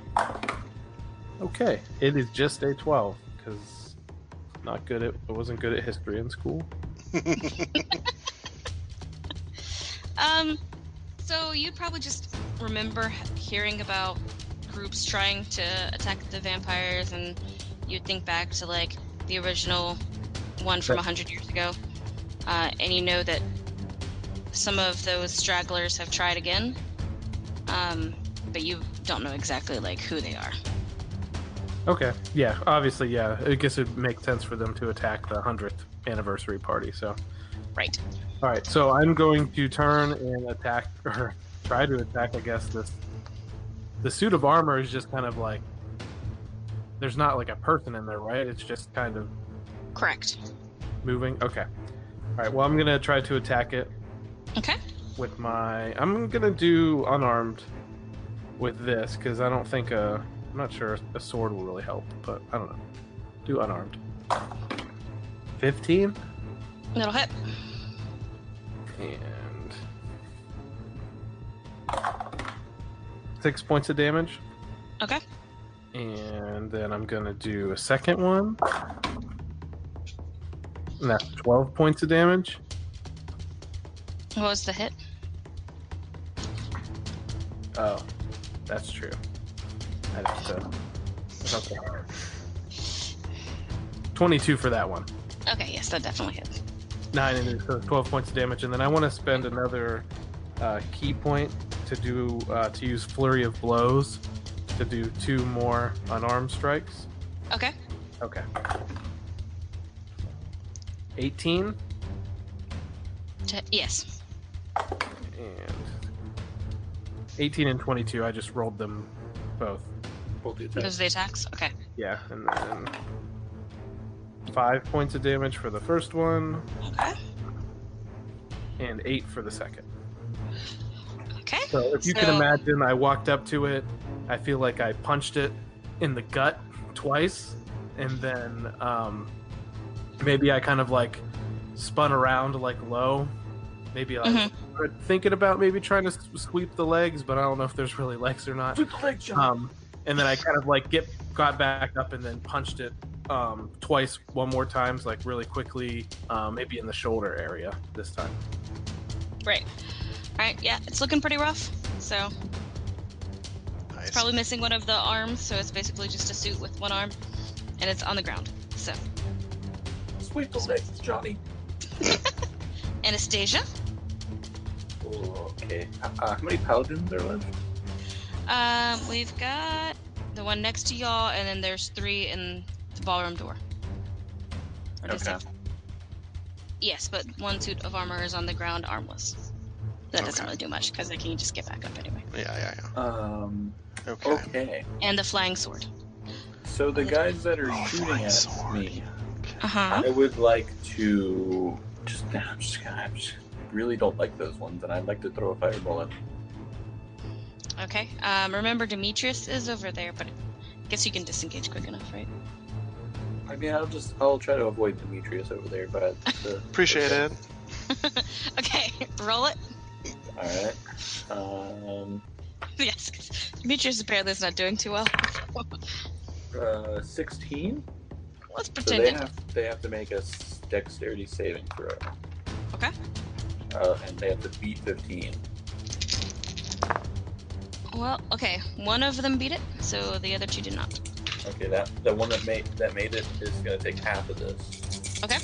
Okay, it is just a twelve because not good at I wasn't good at history in school. *laughs* um, so you'd probably just remember hearing about groups trying to attack the vampires, and you'd think back to like the original one from a hundred years ago, uh, and you know that some of those stragglers have tried again, um, but you don't know exactly like who they are. Okay, yeah, obviously, yeah. I guess it makes sense for them to attack the hundredth anniversary party. So, Right. all right, so I'm going to turn and attack *laughs* or try to attack. I guess this the suit of armor is just kind of like there's not like a person in there, right? It's just kind of Correct. moving. Okay. All right. Well, I'm gonna try to attack it Okay. with my. I'm gonna do unarmed with this because I don't think a. I'm not sure a sword will really help, but I don't know. Do unarmed. Fifteen That'll hit. and six points of damage, Okay. and then I'm gonna do a second one. And that's twelve points of damage. What was the hit? Oh, that's true. I'd have to. Okay. 22 for that one. Okay. Yes, that definitely hits. 9 and so 12 points of damage. And then I want to spend another uh, ki point to do uh, to use Flurry of Blows to do two more unarmed strikes. Okay. Okay. 18 T- yes. and 18 and 22. I just rolled them both. Both the attacks. Those are the attacks. Okay. Yeah, and then five points of damage for the first one, Okay. and eight for the second. Okay. So if you can imagine, I walked up to it. I feel like I punched it in the gut twice, and then um, maybe I kind of like spun around like low. Maybe like Mhm. thinking about maybe trying to sweep the legs, but I don't know if there's really *laughs* legs or not. Um, and then I kind of like get got back up and then punched it um, twice, one more times, like really quickly, um, maybe in the shoulder area this time. Right. All right. Yeah, it's looking pretty rough. So Nice. probably missing one of the arms. So it's basically just a suit with one arm, and it's on the ground. So Sweep the legs, Johnny. *laughs* Anastasia. Okay. Uh, how many paladins are left? Um, we've got the one next to y'all, and then there's three in the ballroom door. Or does Okay. it- Yes, but one suit of armor is on the ground, armless. That doesn't really do much because they can just get back up anyway. Yeah, yeah, yeah. Um. Okay. Okay. And the flying sword. So the guys that are Oh, shooting at sword. me, Uh huh. I would like to just. I'm just gonna. I just really don't like those ones, and I'd like to throw a fireball at. them. Okay. Um, remember Demetrius is over there, but I guess you can disengage quick enough, right? I mean, I'll just. I'll try to avoid Demetrius over there, but. The, *laughs* Appreciate it. *laughs* okay, roll it. All right. Um. *laughs* yes, 'cause Demetrius apparently is not doing too well. Uh, 16. Let's So pretend they have they have to make a dexterity saving throw. Okay. Uh, and they have to beat 15. Well, okay. One of them beat it, so the other two did not. Okay, that the one that made that made it is gonna take half of this. Okay.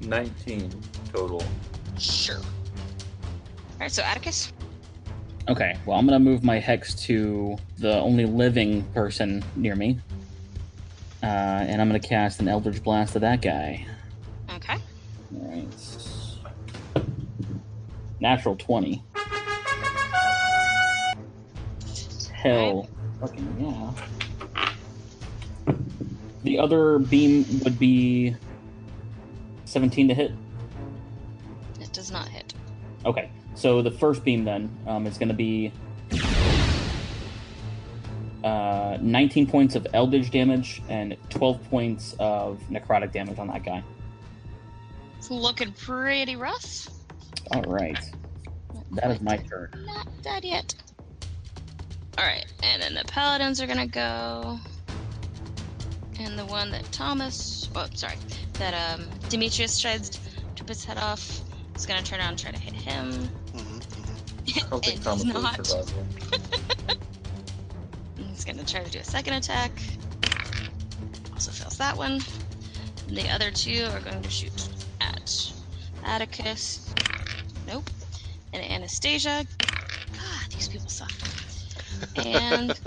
19 total. Sure. All right. So Atticus. Okay, well, I'm gonna move my hex to the only living person near me, uh, and I'm gonna cast an Eldritch Blast to that guy. All right. Natural twenty. Hell, fucking yeah. The other beam would be 17 to hit. It does not hit. Okay, so the first beam then um, is going to be uh, 19 points of eldritch damage and 12 points of necrotic damage on that guy. It's looking pretty rough. All right, that is my turn. Not dead yet. All right, and then the paladins are gonna go, and the one that Thomas, oh sorry, that um Demetrius tries to rip his head off is gonna turn around and try to hit him. Mhm, mhm. I don't think It Thomas does would not. survive one. *laughs* *laughs* He's gonna try to do a second attack. Also fails that one. And the other two are going to shoot at Atticus. Nope. And Anastasia. God, these people suck. And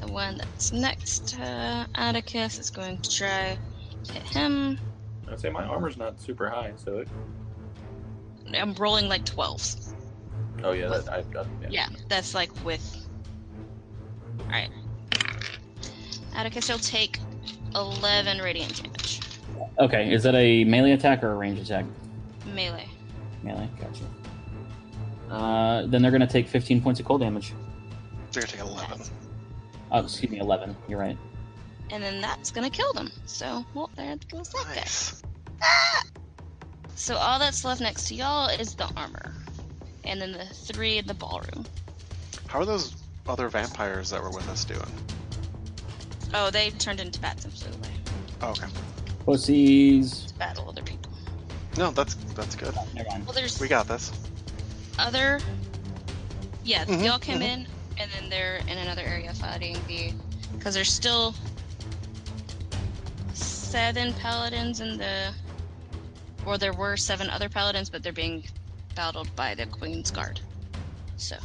the one that's next to Atticus is going to try to hit him. I'd say my armor's not super high, so it, I'm rolling like 12s. oh yeah, that, I've got yeah. Yeah, that's like with. Alright. Atticus will take 11 radiant damage. Okay, is that a melee attack or a range attack? Melee. Melee, gotcha. Uh, then they're going to take 15 points of cold damage. They're gonna take 11. Oh, excuse me, 11. You're right. And then that's gonna kill them. So, well, there goes that guy. Nice. So, all that's left next to y'all is the armor. And then the three in the ballroom. How are those other vampires that were with us doing? Oh, they turned into bats and flew away Oh, okay. Pussies. to battle other people. No, that's that's good. Oh, never mind. Well, there's We got this. other. Yeah, Mhm, y'all came mhm. in, and then they're in another area fighting the. Because there's still seven paladins in the. Or there were seven other paladins, but they're being battled by the Queen's Guard. So,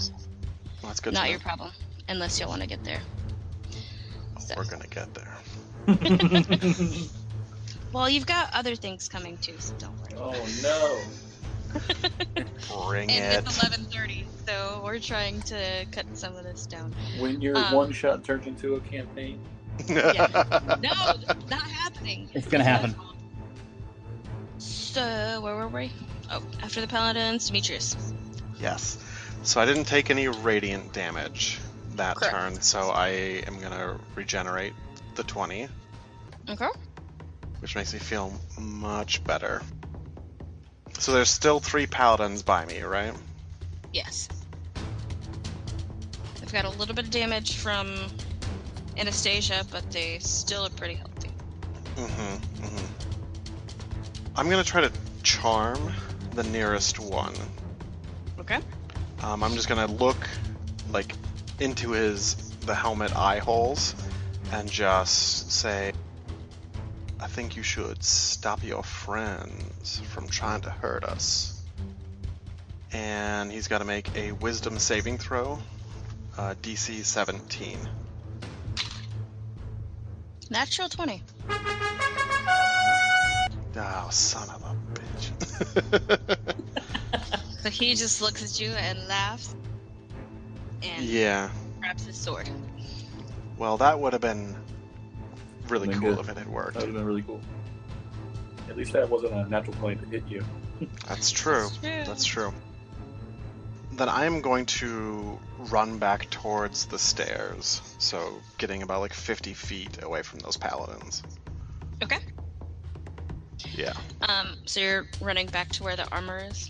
Well, that's good. not to your know. problem, unless y'all want to get there. So. We're gonna get there. *laughs* *laughs* *laughs* Well, you've got other things coming too, so don't worry. Oh no! *laughs* Bring and it. it's 11:30, so we're trying to cut some of this down. When your Um, one shot turns into a campaign. Yeah. *laughs* No, that's not happening. It's gonna happen. So where were we? Oh, after the paladins, Demetrius. Yes. So I didn't take any radiant damage that Correct. turn, so I am gonna regenerate the 20, Okay. Which makes me feel much better. So there's still three paladins by me, right? Yes. They've got a little bit of damage from Anastasia, but they still are pretty healthy. Mm-hmm. mm-hmm. I'm gonna try to charm the nearest one. Okay. Um, I'm just gonna look like into his the helmet eye holes and just say, "I think you should stop your friends from trying to hurt us." And he's got to make a Wisdom saving throw, uh, DC 17. Natural 20. Oh, son of a bitch. *laughs* *laughs* So he just looks at you and laughs and yeah. grabs his sword. Well, that would have been really cool good. if it had worked. That would have been really cool. At least that wasn't a natural point to hit you. *laughs* That's true. It's true. That's true. Then I am going to run back towards the stairs. So getting about like 50 feet away from those paladins. Okay. Yeah. Um, so you're running back to where the armor is?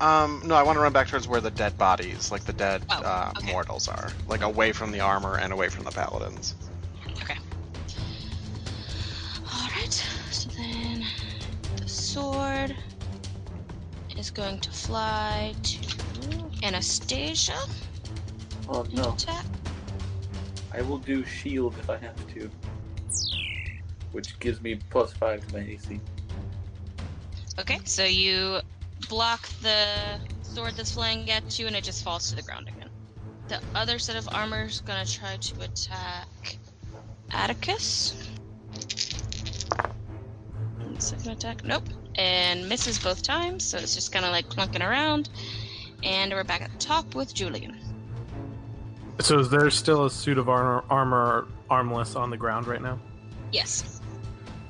Um, no, I want to run back towards where the dead bodies, like the dead Oh, uh, okay. mortals, are. Like away from the armor and away from the paladins. Sword is going to fly to Anastasia Oh no. attack. I will do shield if I have to. Which gives me plus five to my AC. Okay, so you block the sword that's flying at you and it just falls to the ground again. The other set of armor is gonna try to attack Atticus. Second attack, nope. And misses both times, so it's just kind of like clunking around. And we're back at the top with Julian. So is there still a suit of armor, armor armless on the ground right now? Yes.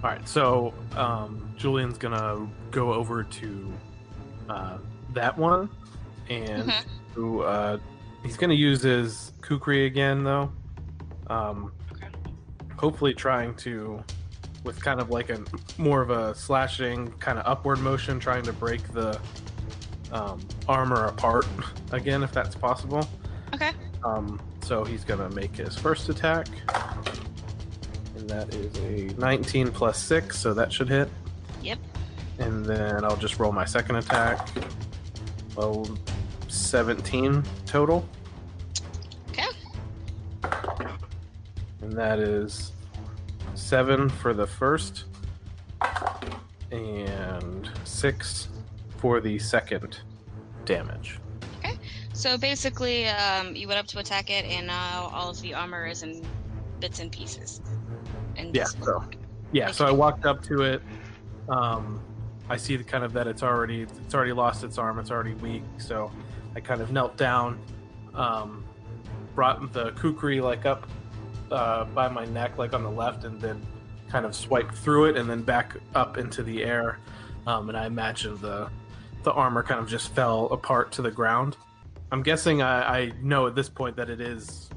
All right, so um, Julian's gonna go over to uh, that one, and Mhm. to, uh, he's gonna use his kukri again, though. Um, Okay. hopefully, trying to, with kind of like a more of a slashing kind of upward motion, trying to break the um, armor apart *laughs* again, if that's possible. Okay. Um, so he's gonna make his first attack, and that is a 19 plus six, so that should hit. Yep. And then I'll just roll my second attack. Well, 17 total, Okay. and that is seven for the first, and six for the second damage. Okay. So basically, um, you went up to attack it, and now all of the armor is in bits and pieces. And Yeah, so yeah, so I walked up to it. Um, I see the kind of that it's already it's already lost its arm. It's already weak. So I kind of knelt down, um, brought the kukri like up uh, by my neck, like on the left, and then kind of swipe through it, and then back up into the air. Um, and I imagine the the armor kind of just fell apart to the ground. I'm guessing I, I know at this point that it is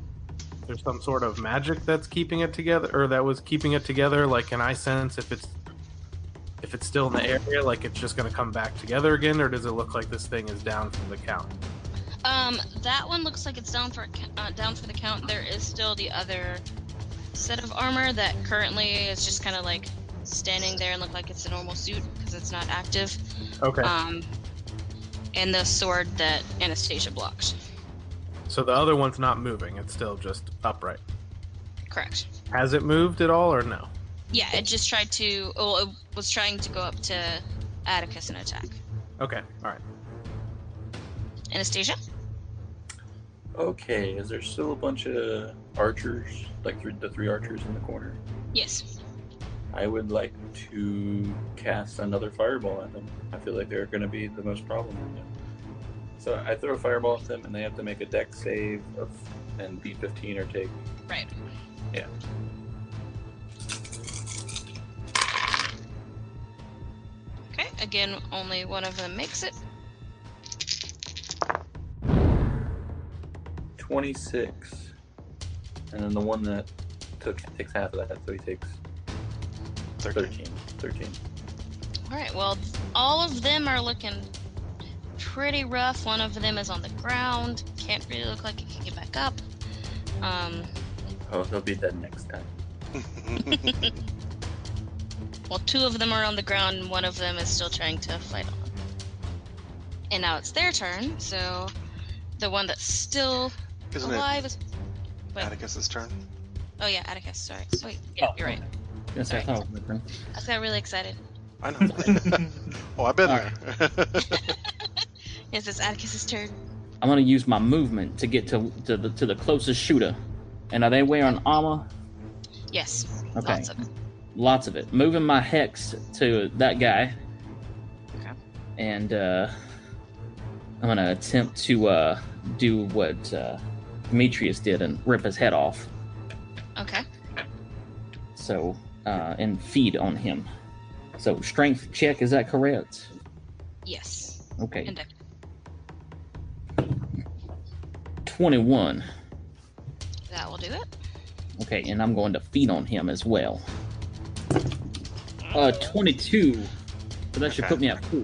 there's some sort of magic that's keeping it together or that was keeping it together like can i sense if it's if it's still in the area like it's just going to come back together again or does it look like this thing is down from the count Um, that one looks like it's down for uh, down for the count. There is still the other set of armor that currently is just kind of like standing there and look like it's a normal suit because it's not active. okay Um, and the sword that Anastasia blocked. so the other one's not moving it's still just upright Correct. has it moved at all or no Yeah, it just tried to. Well, it was trying to go up to Atticus and attack. okay all right Anastasia. Okay, is there still a bunch of archers, like three, the three archers in the corner? Yes. I would like to cast another fireball at them. I feel like they're going to be the most problem right now. So I throw a fireball at them, and they have to make a dex save of and beat 15 or take. Right. Yeah. Okay. Again, only one of them makes it. 26. And then the one that took takes half of that, so he takes 13. 13. All right. Well, all of them are looking pretty rough. One of them is on the ground. Can't really look like it can get back up. Um. Oh, he'll be dead next time. *laughs* Well, two of them are on the ground, and one of them is still trying to fight on. And now it's their turn. So, the one that's still Isn't it alive is. Wait. Atticus's turn? Oh yeah, Atticus. Sorry. Wait. Yeah, Oh, you're right. Yes, I thought it was my turn. I got really excited. I know. *laughs* oh, I've been there. Yes, it's Atticus's turn. I'm gonna use my movement to get to to the to the closest shooter. And are they wearing armor? Yes. Okay. Lots of it. Lots of it. Moving my hex to that guy. Okay. And uh I'm gonna attempt to uh do what uh Demetrius did and rip his head off. Okay. So, uh, and feed on him. So, strength check, is that correct? Yes. Okay. And uh, 21. that will do it. Okay, and I'm going to feed on him as well. Uh, 22. So that should Okay. put me at full,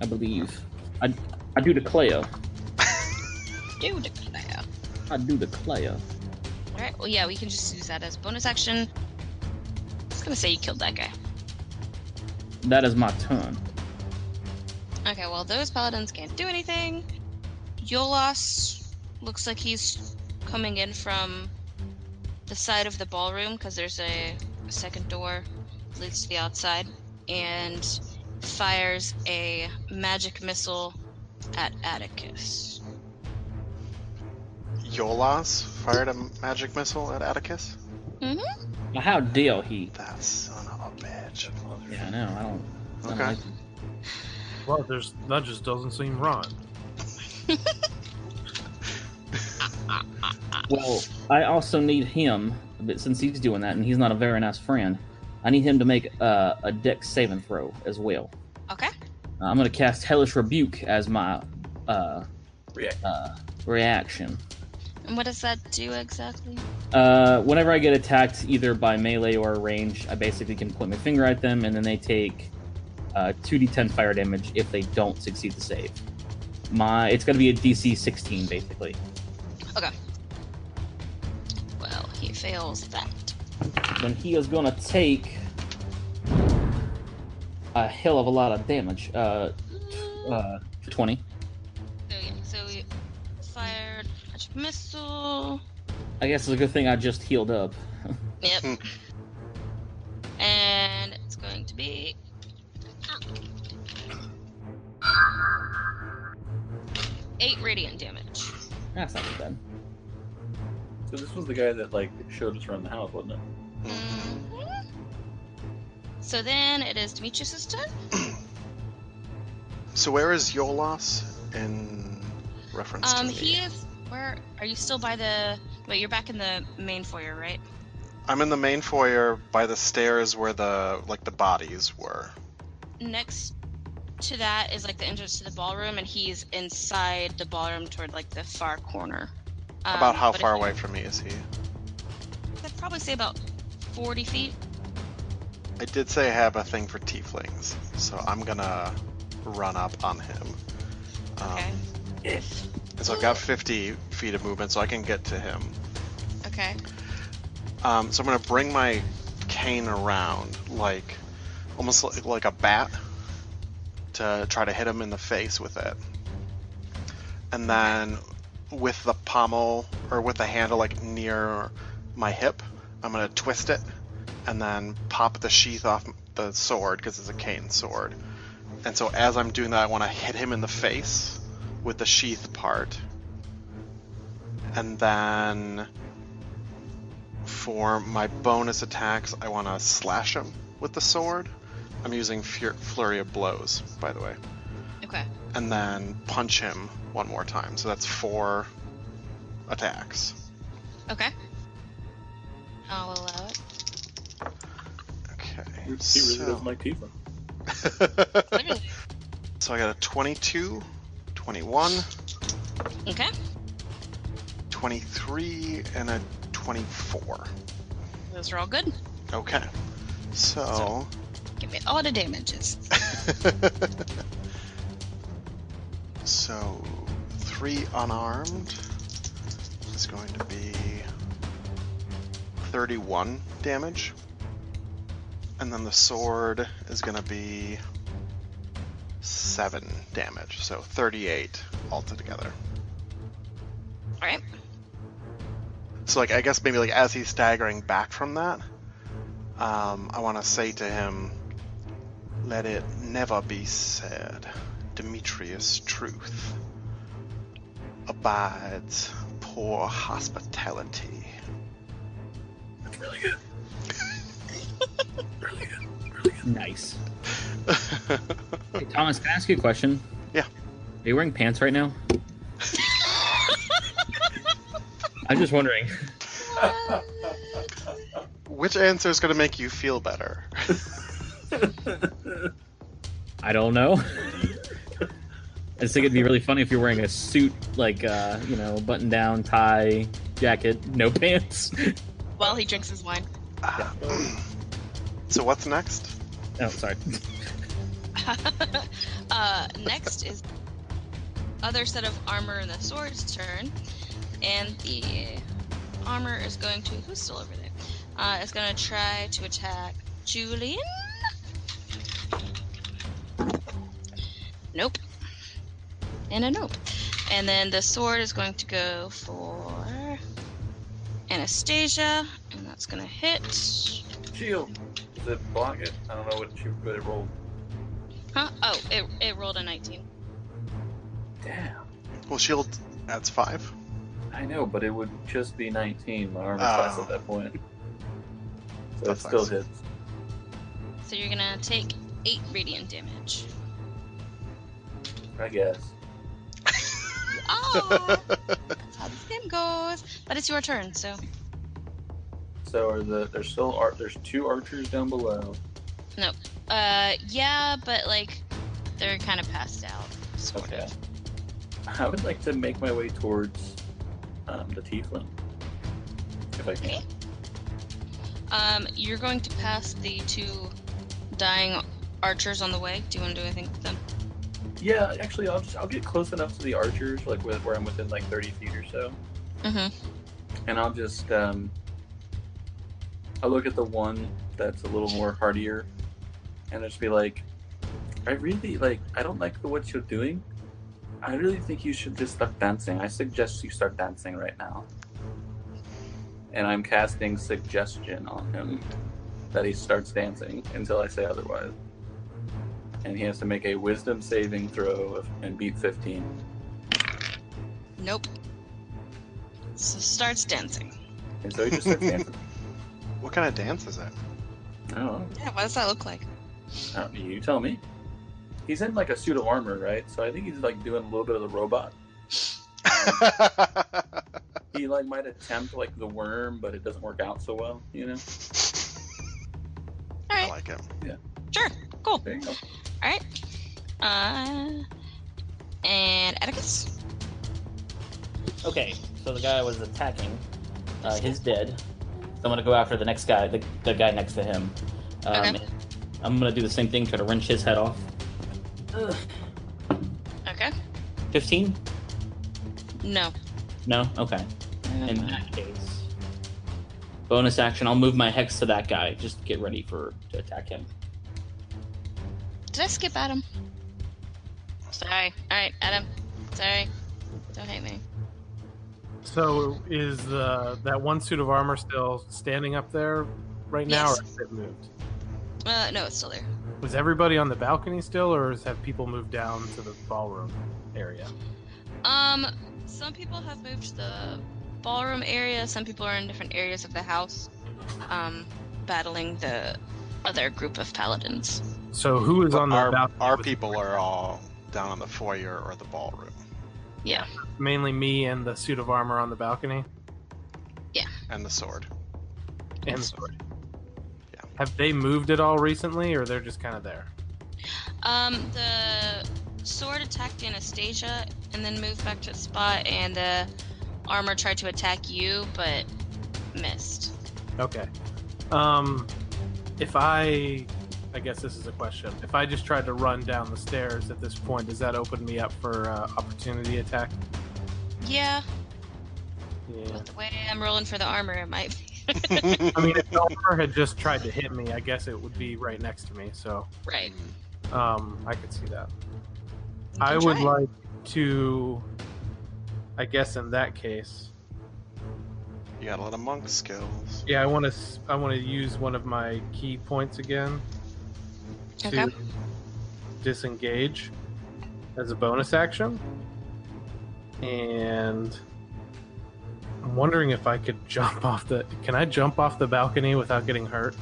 I believe. I, I do declare. *laughs* Do declare. I do declare. Alright, well, yeah, we can just use that as bonus action. I was gonna say you killed that guy. That is my turn. Okay, well, those paladins can't do anything. Yolas looks like he's coming in from the side of the ballroom because there's a, a second door that leads to the outside and fires a magic missile at Atticus. Yolas fired a magic missile at Atticus? Mm-hmm. Now, how deal he? That son of a bitch. Yeah, I know. I don't. I don't Okay. like- Well, there's that just doesn't seem right. *laughs* Well, I also need him, but since he's doing that and he's not a very nice friend, I need him to make uh, a dex saving throw as well. Okay. Uh, I'm going to cast Hellish Rebuke as my uh, React. uh, reaction. And what does that do exactly? Uh, whenever I get attacked, either by melee or range, I basically can point my finger at them, and then they take uh, 2d10 fire damage if they don't succeed the save. My, it's going to be a DC 16, basically. Okay. Well, he fails that. Then he is going to take a hell of a lot of damage. Uh, uh, 20. Missile. I guess it's a good thing I just healed up. *laughs* Yep. Hmm. and it's going to be eight radiant damage. That's not bad. So this was the guy that like showed us around the house, wasn't it? Mhm. So then it is Demetrius' turn. *clears throat* So where is Yolas in reference Um, to me? he is. Where are you? Still by the? Wait, you're back in the main foyer, right? I'm in the main foyer by the stairs where the like the bodies were. Next to that is like the entrance to the ballroom, and he's inside the ballroom toward like the far corner. Um, About how far away from me is he? I'd probably say about forty feet. I did say I have a thing for tieflings, so I'm gonna run up on him. Um, Okay. And so I've got 50 feet of movement, so I can get to him. Okay. Um, so I'm gonna bring my cane around, like almost like, like a bat, to try to hit him in the face with it. And then with the pommel or with the handle like near my hip, I'm gonna twist it and then pop the sheath off the sword because it's a cane sword. And so as I'm doing that, I want to hit him in the face with the sheath part. And then for my bonus attacks, I want to slash him with the sword. I'm using Fur- Flurry of Blows, by the way. Okay. And then punch him one more time. So that's four attacks. Okay. I'll allow it. Okay. He really so... doesn't like Tifa. *laughs* *laughs* So I got a 22, 21, Okay. 23, and a 24. Those are all good. Okay. So. Give me all the damages. *laughs* so, three unarmed is going to be 31 damage. And then the sword is going to be 7 damage. So, 38 altogether. All right. So, like, I guess maybe like as he's staggering back from that, um, I want to say to him, "Let it never be said, Demetrius' truth abides poor hospitality." Really good. *laughs* really good. Really good. Nice. *laughs* Hey, Thomas, can I ask you a question? Yeah. Are you wearing pants right now? *laughs* I'm just wondering. Which answer is going to make you feel better? *laughs* I don't know. I just think it'd be really funny if you're wearing a suit, like uh, you know, button down, tie, jacket, no pants. While he drinks his wine. *clears throat* so what's next? Oh, sorry. *laughs* uh, next is other set of armor and the sword's turn, and the armor is going to who's still over there? Uh, is going to try to attack Julian. Nope. And a nope. And then the sword is going to go for Anastasia, and that's going to hit. Shield. It block it? I don't know what you it rolled. Huh? Oh, it, it rolled a 19. Damn. Well, shield adds five. I know, but it would just be 19, my armor Oh. class at oh. that point. So That it still sucks. hits. So you're gonna take 8 radiant damage. I guess. *laughs* Oh! that's how this game goes. But it's your turn, so. So are the there's still ar- there's two archers down below. Uh, yeah, but like, they're kind of passed out. Sort Okay. of. I would like to make my way towards um, the tiefling, if I can. Um, you're going to pass the two dying archers on the way. Do you want to do anything with them? Yeah, actually, I'll just I'll get close enough to the archers, like with, where I'm within like 30 feet or so, Mm-hmm. and I'll just um, I'll look at the one that's a little more hardier, and just be like, I really like I don't like the what you're doing. I really think you should just start dancing. I suggest you start dancing right now. And I'm casting suggestion on him that he starts dancing until I say otherwise. And he has to make a wisdom saving throw of, and beat 15. Nope. So starts dancing. And so he just starts dancing. *laughs* What kind of dance is that? I don't know. Yeah, what does that look like? I don't- You tell me. He's in like a suit of armor, right? So I think he's like doing a little bit of the robot. *laughs* He like might attempt like the worm, but it doesn't work out so well, you know? All I like him. Yeah. sure, cool. There you go. All right. Uh, and Atticus. Okay, so the guy I was attacking, uh, he's dead. So I'm gonna go after the next guy, the, the guy next to him. Um, Okay. I'm gonna do the same thing, try to wrench his head off. Ugh. Okay. 15? No. No? Okay. In that case, bonus action, I'll move my hex to that guy. Just get ready for to attack him. Did I skip Adam? Sorry. All right, Adam. Sorry. Don't hate me. So is the that one suit of armor still standing up there right now, Yes. or has it moved? Uh, no, it's still there. Was everybody on the balcony still, or has- have people moved down to the ballroom area? Um, some people have moved to the ballroom area. Some people are in different areas of the house, um, battling the other group of paladins. So who is But on the our, balcony? our people are all down on the foyer or the ballroom. Yeah. mainly me and the suit of armor on the balcony Yeah. And the sword. and the sword. Have they moved at all recently, or they're just kind of there? Um, the sword attacked Anastasia and then moved back to its spot, and the armor tried to attack you, but missed. Okay. Um, if I, I guess this is a question. If I just tried to run down the stairs at this point, does that open me up for uh, opportunity attack? Yeah, Yeah. with the way I'm rolling for the armor, it might be. *laughs* I mean, if the armor had just tried to hit me, I guess it would be right next to me. So, right. um, I could see that. I would try. like to. I guess in that case, you got a lot of monk skills. yeah, I want to. I want to use one of my ki points again to Okay. disengage as a bonus action, and I'm wondering if I could jump *laughs* off the. Can I jump off the balcony without getting hurt?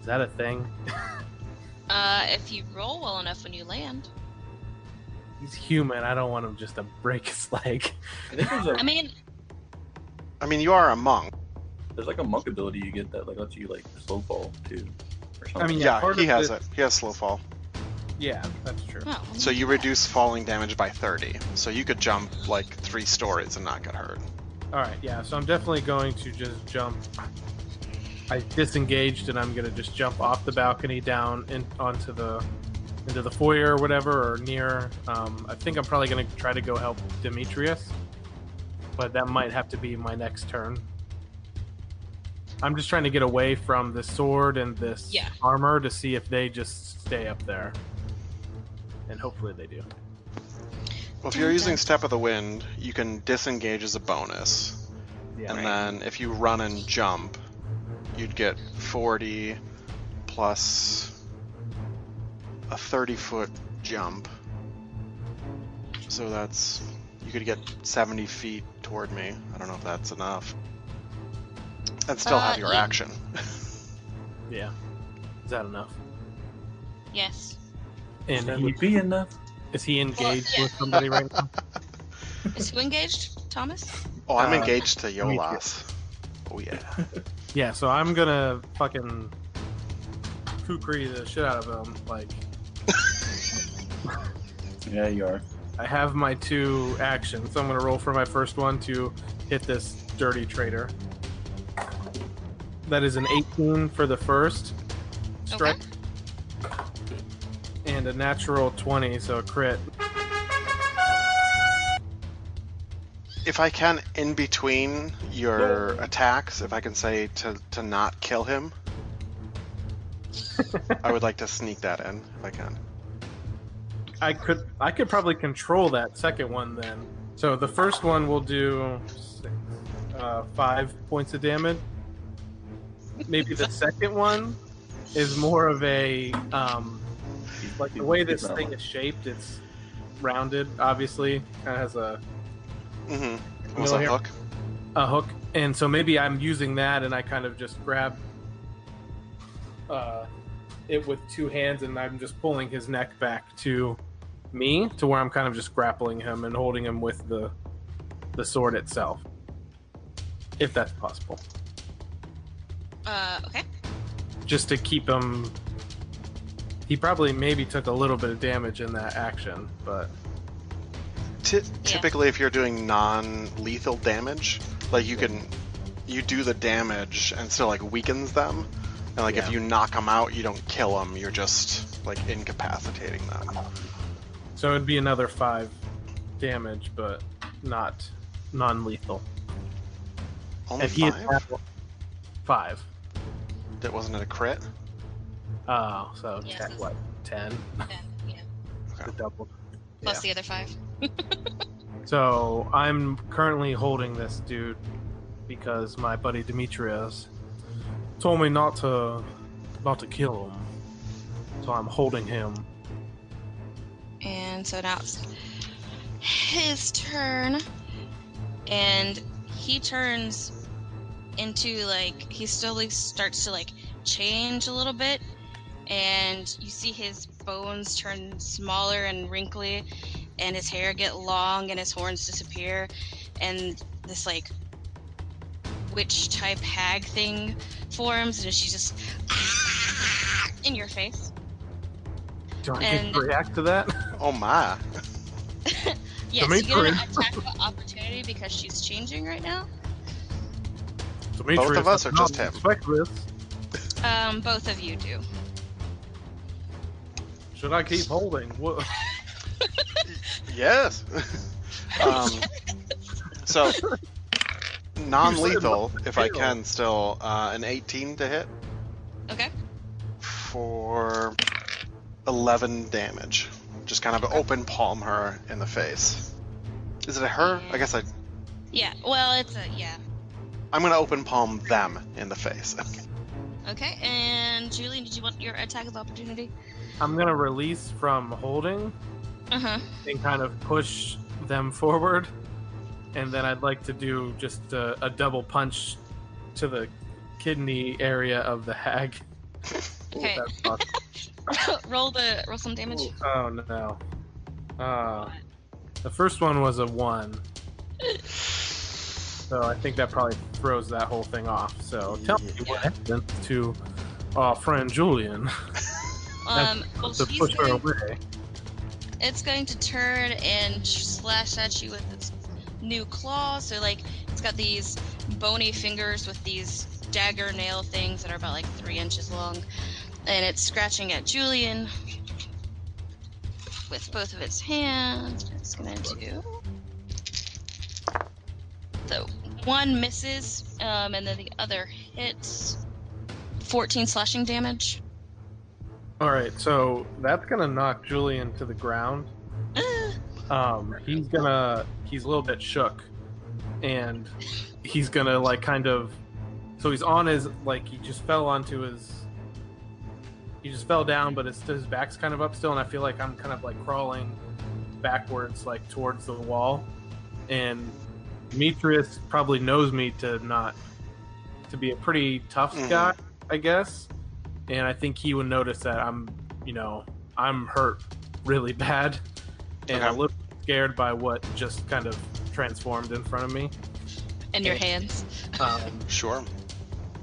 Is that a thing? *laughs* Uh, if you roll well enough when you land. He's human. I don't want him just to break his leg. I think there's a I mean, I mean, you are a monk. There's like a monk ability you get that like lets you like slow fall too, or something. I mean, Yeah, Yeah, he of has the- it. He has slow fall. Yeah, that's true. Oh, So you reduce falling damage by 30. So you could jump like three stories and not get hurt. All right, yeah. So I'm definitely going to just jump. I disengaged, and I'm gonna just jump off the balcony down in, onto the into the foyer or whatever, or near. Um, I think I'm probably gonna try to go help Demetrius, but that might have to be my next turn. I'm just trying to get away from the sword and this Yeah. armor to see if they just stay up there, and hopefully they do. Well, if you're using Step of the Wind, you can disengage as a bonus. Yeah. and then if you run and jump, you'd get 40 plus a 30 foot jump. So that's. You could get 70 feet toward me. I don't know if that's enough. And still Uh, have your yeah. action. *laughs* yeah. Is that enough? yes. And that would be enough. Is he engaged yeah. with somebody right now? *laughs* Is who engaged? Thomas? Oh, I'm Uh, engaged to Demetrius. Yolas. Oh, yeah. *laughs* Yeah, so I'm gonna fucking kukri the shit out of him. Like, *laughs* Yeah, you are. I have my two actions, so I'm gonna roll for my first one to hit this dirty traitor. That is an 18 for the first strike, and a natural 20, so a crit. if I can, in between your attacks, if I can say to, to not kill him, *laughs* I would like to sneak that in if I can. I could I could probably control that second one then. So the first one will do six, uh, five points of damage. Maybe the second one is more of a um, like the way this thing is shaped. It's rounded, obviously, kind of has a Mm-hmm. Was a here. hook? a hook, and so maybe I'm using that, and I kind of just grab uh, it with two hands, and I'm just pulling his neck back to me, to where I'm kind of just grappling him and holding him with the the sword itself, if that's possible, Uh, okay. just to keep him. He probably maybe took a little bit of damage in that action, but Ty- Typically, if you're doing non-lethal damage, like you can, you do the damage and still like weakens them, and like if you knock them out, you don't kill them. You're just like incapacitating them. so it'd be another five damage, but not non-lethal. Only and he is five. five. That wasn't it a crit? Oh, so Yes, ten, it's- what? Ten? Then, yeah. The double. Plus Yeah. the other five. *laughs* So I'm currently holding this dude because my buddy Demetrius told me not to not to kill him. So I'm holding him. And so now it's his turn. And he turns into like he slowly starts to like change a little bit. And you see his bones turn smaller and wrinkly, and his hair get long, and his horns disappear, and this like witch type hag thing forms, and she's just *laughs* in your face. Do I And- get to react to that? *laughs* Oh my! *laughs* Yes, you get an attack of opportunity because she's changing right now. Demetrius, of us are just not him? This. Um, both of you do. Should I keep holding? What? *laughs* Yes. *laughs* um, so non-lethal, if I can, still uh, an 18 to hit Okay. for 11 damage. Just kind of open palm her in the face. Is it a her? I guess I. Yeah. Well, it's a yeah. I'm gonna open palm them in the face. Okay. And Julian, did you want your attack of opportunity? I'm gonna release from holding Uh huh. and kind of push them forward, and then I'd like to do just a, a double punch to the kidney area of the hag. *laughs* Okay. *laughs* Roll the roll some damage. Oh no. Uh, the first one was a one. So I think that probably throws that whole thing off. So tell me what happened to our friend Julian *laughs* Um, well, to push her going, away. it's going to turn and slash at you with its new claws. So like it's got these bony fingers with these dagger nail things that are about like three inches long, and it's scratching at Julian with both of its hands. It's gonna do. So one misses, um, and then the other hits. 14 slashing damage. All right, so that's gonna knock Julian to the ground. Um, he's gonna he's a little bit shook, and he's gonna like kind of. So he's on his like he just fell onto his. He just fell down, but his his back's kind of up still, and I feel like I'm kind of like crawling backwards, like towards the wall, and Demetrius probably knows me to not to be a pretty tough Mhm. guy, I guess, and I think he would notice that I'm, you know, I'm hurt really bad, and Okay. a little scared by what just kind of transformed in front of me. in your hands. Um, Sure.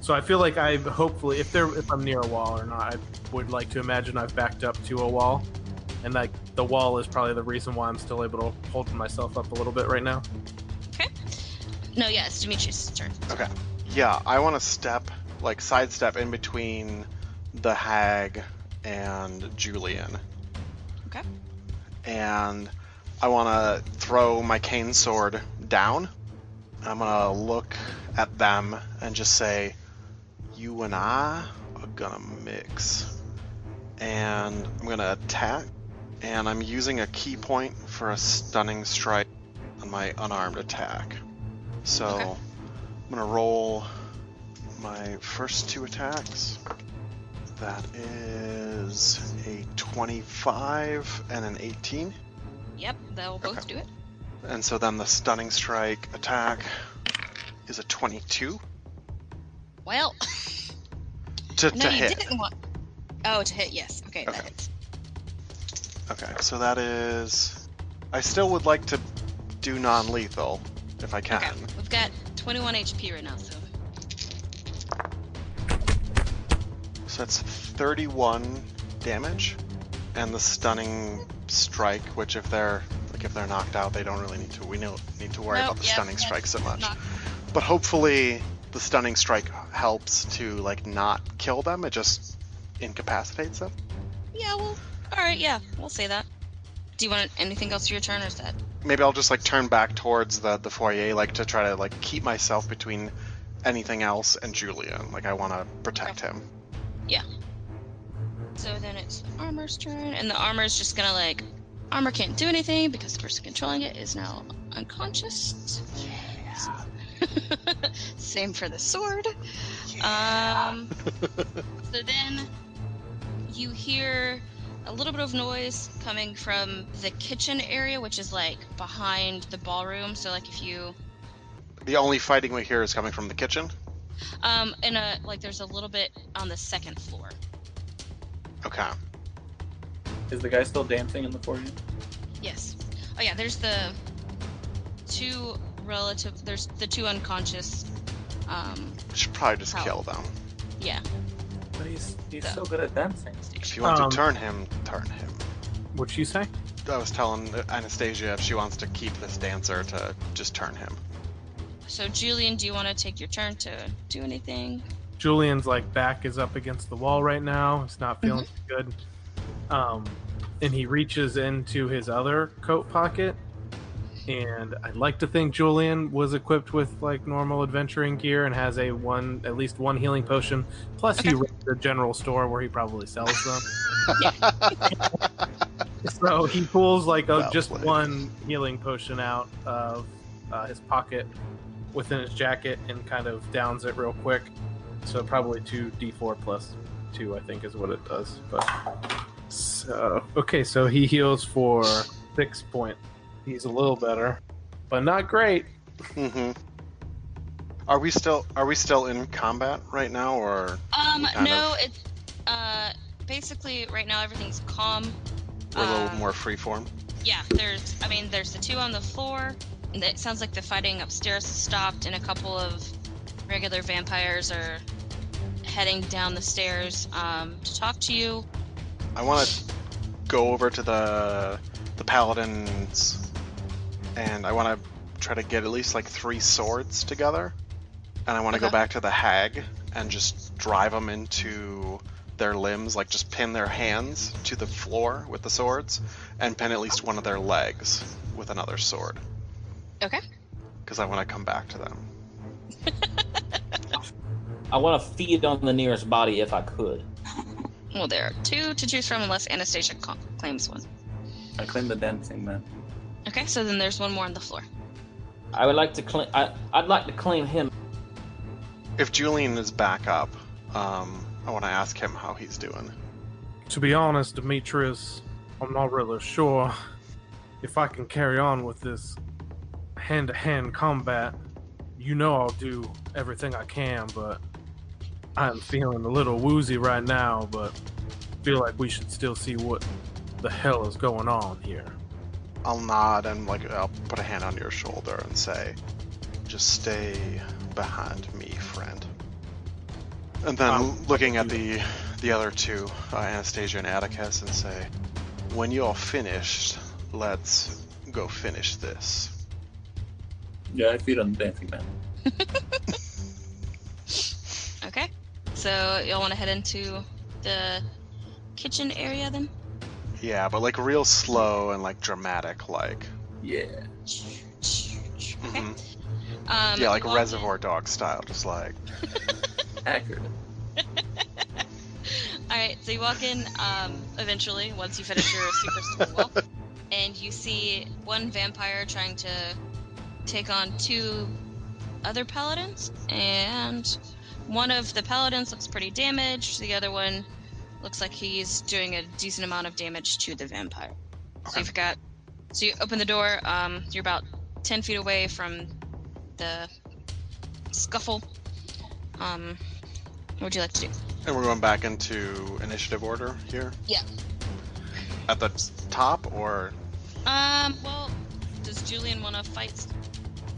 so I feel like I hopefully, if there, if I'm near a wall or not, I would like to imagine I've backed up to a wall, and like the wall is probably the reason why I'm still able to hold myself up a little bit right now. Okay. No, yeah, it's Demetrius' turn. Okay. Yeah, I want to step, like, sidestep in between the hag and Julian. Okay. And I want to throw my cane sword down. I'm going to look at them and just say, You and I are going to mix. And I'm going to attack. And I'm using a ki point for a stunning strike on my unarmed attack. So. Okay. I'm gonna roll my first two attacks. That is a 25 and an 18. Yep, they'll both Okay. do it. And so then the stunning strike attack is a 22 Well, to, *laughs* no, to you hit. didn't want. Oh, to hit, yes. Okay, that Okay. hits. Okay, so that is. I still would like to do non lethal if I can. Okay, we've got 21 HP right now, so. So that's 31 damage, and the stunning strike, which if they're like if they're knocked out, they don't really need to. We don't need to worry Nope, about the yep, stunning yep, strike so much. Not, But hopefully, the stunning strike helps to like not kill them. It just incapacitates them. yeah, well, alright, yeah, we'll say that. Do you want anything else for your turn, or is that? Maybe I'll just like turn back towards the the foyer, like to try to like keep myself between anything else and Julian. Like I want to protect him. So then it's the armor's turn, and the armor's just gonna like. Armor can't do anything because the person controlling it is now unconscious. *laughs* Same for the sword. Um, *laughs* so then you hear a little bit of noise coming from the kitchen area, which is like behind the ballroom. So like if you The only fighting we hear is coming from the kitchen. Um in a like there's a little bit on the second floor. Okay. Is the guy still dancing in the foyer? Yes. Oh yeah, there's the two relative. There's the two unconscious. Um, We should probably just How? kill them. yeah. But he's he's The- so good at dancing. If you want Um, to turn him, turn him. What'd you say? I was telling Anastasia if she wants to keep this dancer to just turn him. So Julian, do you want to take your turn to do anything? Julian's like back is up against the wall right now. He's not feeling Mm-hmm. good. Um, and he reaches into his other coat pocket. And I'd like to think Julian was equipped with like normal adventuring gear and has a one at least one healing potion. Plus, he Okay. runs a general store where he probably sells them. *laughs* so he pulls like a, just one healing potion out of uh, his pocket within his jacket and kind of downs it real quick. So probably two d4 plus two, I think, is what it does. But so okay, so he heals for six point. He's a little better, but not great. hmm Are we still are we still in combat right now, or Um, We kind no, it's uh basically right now everything's calm. we're a little Um, more freeform? Yeah, there's. I mean, there's the two on the floor. It sounds like the fighting upstairs has stopped, and a couple of regular vampires are heading down the stairs um, to talk to you. I want to go over to the the paladins, and I want to try to get at least like three swords together, and I want to go back to the hag and just drive them into their limbs, like just pin their hands to the floor with the swords, and pin at least one of their legs with another sword, Okay. because I want to come back to them. *laughs* I want to feed on the nearest body if I could. *laughs* Well, there are two to choose from, unless Anastasia ca- claims one. I claim the dancing man. Okay, so then there's one more on the floor. I would like to claim. I, I'd like to claim him. If Julian is back up, um, I want to ask him how he's doing. To be honest, Demetrius, I'm not really sure if I can carry on with this hand to hand combat. You know I'll do everything I can, but I'm feeling a little woozy right now, but feel like we should still see what the hell is going on here. I'll nod and like I'll put a hand on your shoulder and say, "Just stay behind me, friend." And then Um, looking at the the other two, uh, Anastasia and Atticus, and say, "When you're finished, let's go finish this." Yeah, I feed on the dancing man. *laughs* Okay, so y'all want to head into the kitchen area then? Yeah, but like real slow and like dramatic, like Yeah. Okay. mhm. Um, yeah, like you walk Reservoir Dog style, just like *laughs* Accurate. *laughs* All right, so you walk in um, eventually once you finish your super stone wall, and you see one vampire trying to take on two other paladins, and one of the paladins looks pretty damaged. The other one looks like he's doing a decent amount of damage to the vampire. So you've got, so you open the door. Um, you're about ten feet away from the scuffle. Um, what would you like to do? And we're going back into initiative order here? Yeah. At the top or Um, well, does Julian want to fight?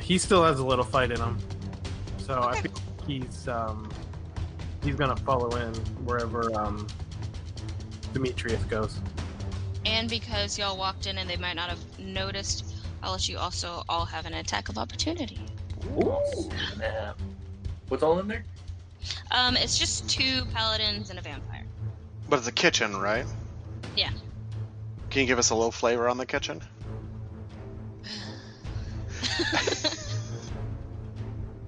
He still has a little fight in him, so I think he's um, he's gonna follow in wherever um, Demetrius goes. And because y'all walked in and they might not have noticed, I'll let you also all have an attack of opportunity. Ooh, snap. What's all in there? Um, it's just two paladins and a vampire. but it's a kitchen, right? Yeah. Can you give us a little flavor on the kitchen? *sighs* *laughs*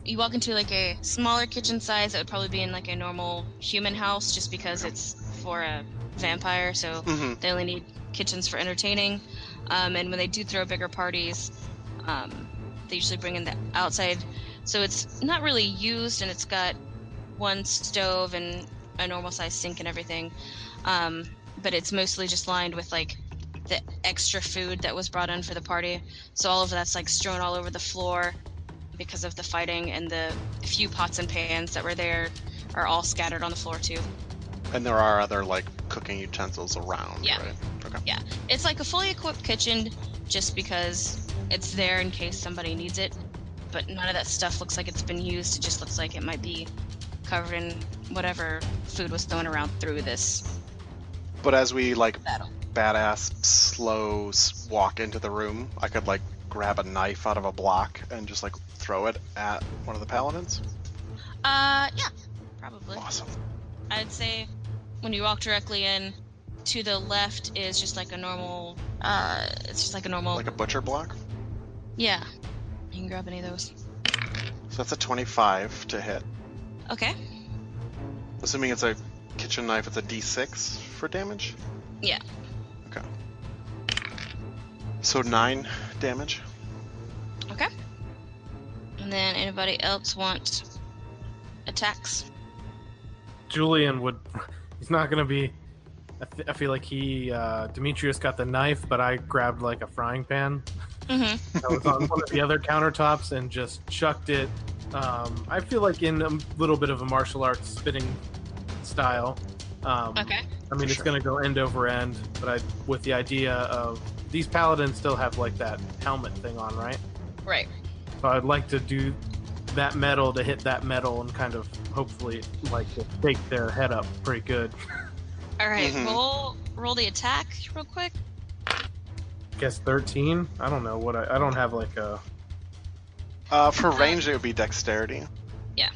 you walk into like a smaller kitchen size that would probably be in like a normal human house just because it's for a vampire, so Mm-hmm. they only need kitchens for entertaining. Um, and when they do throw bigger parties, um, they usually bring in the outside. So it's not really used, and it's got one stove and a normal sized sink and everything. Um, but it's mostly just lined with like the extra food that was brought in for the party. So all of that's like strewn all over the floor because of the fighting, and the few pots and pans that were there are all scattered on the floor too. And there are other like cooking utensils around, Yeah. right? Okay. Yeah. It's like a fully equipped kitchen just because it's there in case somebody needs it. But none of that stuff looks like it's been used. It just looks like it might be covered in whatever food was thrown around through this But as we like battle. Badass slow walk into the room, I could like grab a knife out of a block and just like throw it at one of the paladins. Uh, yeah, probably. Awesome. I'd say when you walk directly in, to the left is just like a normal. Uh, it's just like a normal. Like a butcher block. yeah, you can grab any of those. So that's a 25 to hit. Okay. Assuming it's a kitchen knife, it's a d6 for damage? Yeah. Okay. So 9 damage. Okay. And then anybody else want attacks? Julian would. He's not gonna be. I, th- I feel like he uh, Demetrius got the knife, but I grabbed like a frying pan Mm-hmm. that was on one of the other countertops and just chucked it. Um, I feel like in a little bit of a martial arts spitting style. Um, Okay. I mean, it's Sure. gonna go end over end, but I with the idea of these paladins still have like that helmet thing on, right? Right. So I'd like to do that metal to hit that metal and kind of hopefully like to take their head up pretty good. *laughs* All right, Mhm. roll roll the attack real quick. Guess 13. I don't know what I. I don't have like a. Uh, for range, it would be dexterity. Yeah.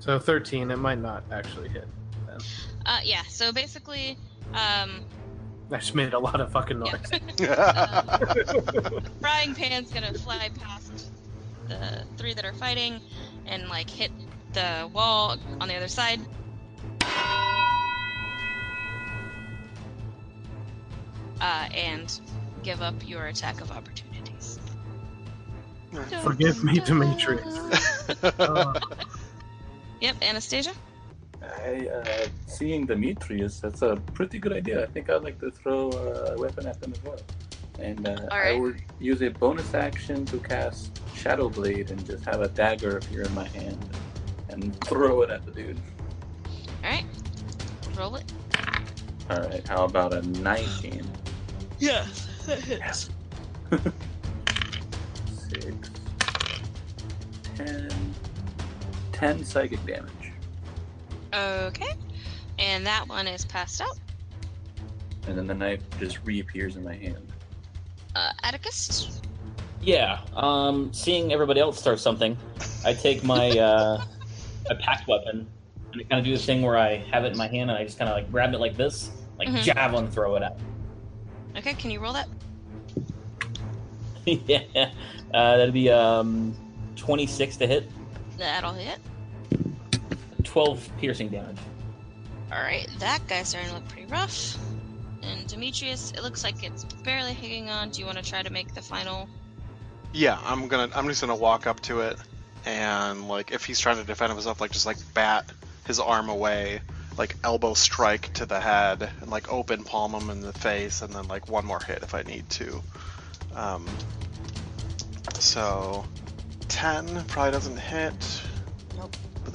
So 13. It might not actually hit. Then Uh, yeah. So basically, um, I just made a lot of fucking noise. *laughs* *laughs* uh, frying pan's gonna fly past the three that are fighting and like hit the wall on the other side. Uh, and give up your attack of opportunities. Forgive me, Demetrius. *laughs* Uh, Yep, Anastasia. I, uh, seeing Demetrius, that's a pretty good idea. I think I'd like to throw a weapon at them as well. And uh, I would use a bonus action to cast Shadow Blade and just have a dagger appear in my hand and throw it at the dude. All right, roll it. Alright, how about a 19? Yes. Yes. *laughs* Six. Ten. Ten psychic damage. Okay, and that one is passed out. And then the knife just reappears in my hand. Uh, Atticus. Yeah. Um, seeing everybody else start something, I take my *laughs* uh, my pact weapon and I kind of do this thing where I have it in my hand and I just kind of like grab it like this, like Mhm. javelin throw it out. Okay, can you roll that? *laughs* yeah. Uh, that'd be um, 26 to hit, That'll hit. 12 piercing damage. All right, that guy's starting to look pretty rough. And Demetrius, it looks like it's barely hanging on. Do you want to try to make the final? Yeah, I'm gonna. I'm just gonna walk up to it, and like, if he's trying to defend himself, like just like bat his arm away, like elbow strike to the head, and like open palm him in the face, and then like one more hit if I need to. Um, so, ten probably doesn't hit.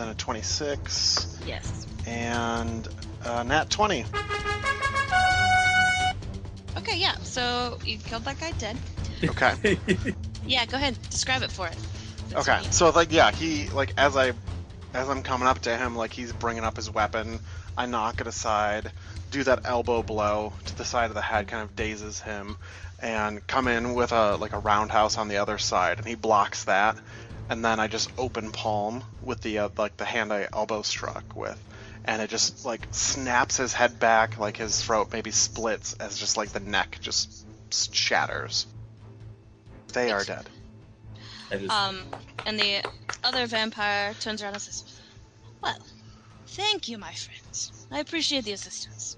Then a twenty-six Yes. and a nat twenty. Okay, yeah. So you killed that guy dead. Okay. *laughs* Yeah, go ahead. Describe it for it. That's Okay, so like yeah, he like as I as I'm coming up to him, like he's bringing up his weapon, I knock it aside, do that elbow blow to the side of the head, kind of dazes him, and come in with a like a roundhouse on the other side, and he blocks that, and then I just open palm with the uh, like the hand I elbow struck with, and it just like snaps his head back, like his throat maybe splits as just like the neck just shatters. They are dead. Just Um, and the other vampire turns around and says, "Well, thank you, my friends. I appreciate the assistance."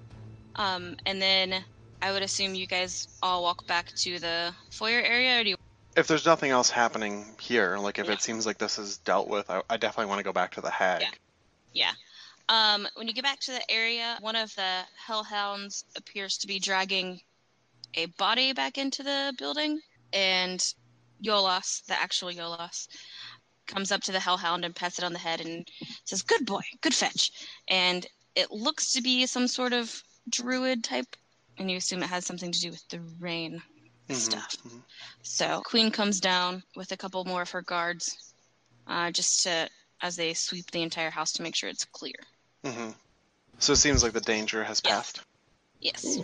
Um, and then I would assume you guys all walk back to the foyer area, or do you? If there's nothing else happening here, like if Yeah. it seems like this is dealt with, I, I definitely want to go back to the hag. Yeah. Yeah. Um, when you get back to the area, one of the hellhounds appears to be dragging a body back into the building, and Yolas, the actual Yolas, comes up to the hellhound and pats it on the head and says, "Good boy, good fetch." And it looks to be some sort of druid type, and you assume it has something to do with the rain Mhm, stuff. mhm. So Queen comes down with a couple more of her guards, uh, just to as they sweep the entire house to make sure it's clear. Mm-hmm. So it seems like the danger has Yeah. passed. Yes.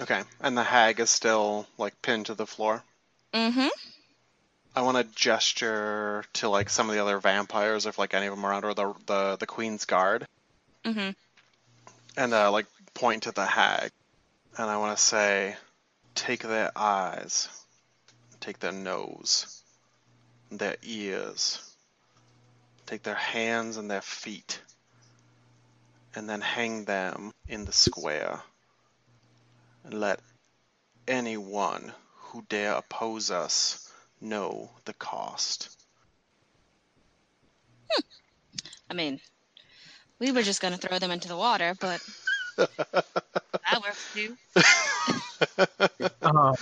Okay, and the hag is still like pinned to the floor. Mm-hmm. I want to gesture to like some of the other vampires, if like any of them are around, or the the the queen's guard, Mm-hmm. and uh, like point to the hag, and I want to say, take their eyes, take their nose, their ears, take their hands and their feet, and then hang them in the square, and let anyone who dare oppose us know the cost. Hmm. I mean, we were just gonna throw them into the water, but *laughs* that works too. Um,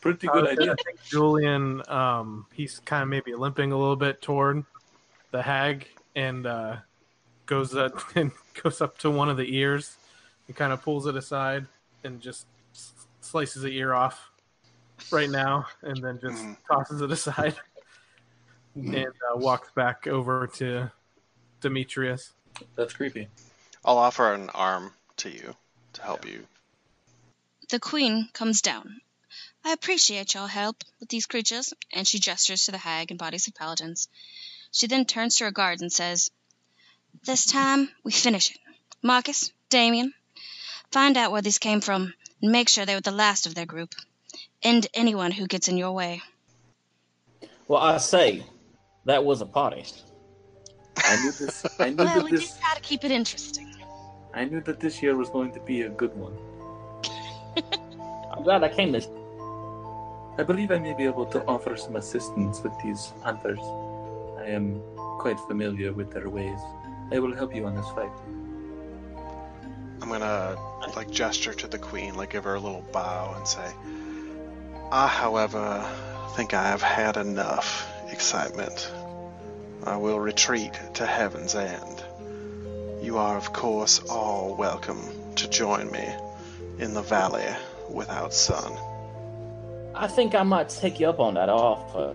pretty good was gonna idea. think Julian, um, he's kind of maybe limping a little bit toward the hag and uh, goes up *laughs* and goes up to one of the ears and kind of pulls it aside and just slices the ear off right now and then just Mhm. tosses it aside. and uh, walks back over to Demetrius. That's creepy. I'll offer an arm to you to help you. The queen comes down. I appreciate your help with these creatures, and she gestures to the hag and bodies of paladins. She then turns to her guards and says, This time we finish it. Marcus, Damien, find out where these came from and make sure they were the last of their group. End anyone who gets in your way. Well, I say that was a party. I knew this. I knew Well, that we this. just gotta keep it interesting. I knew that this year was going to be a good one. *laughs* I'm glad I came this. I believe I may be able to offer some assistance with these hunters. I am quite familiar with their ways. I will help you on this fight. I'm gonna like gesture to the queen, like give her a little bow and say, I, however, think I have had enough excitement. I will retreat to Heaven's End. You are, of course, all welcome to join me in the Valley Without Sun. I think I might take you up on that offer.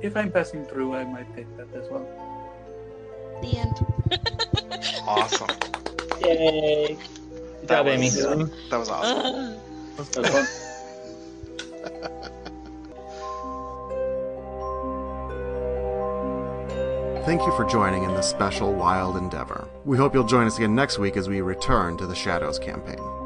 If I'm passing through, I might take that as well. The end. *laughs* Awesome. Yay! Good That job, Amy. was- that was awesome. Ugh. That was fun. *laughs* Thank you for joining in this special wild endeavor. We hope you'll join us again next week as we return to the Shadows campaign.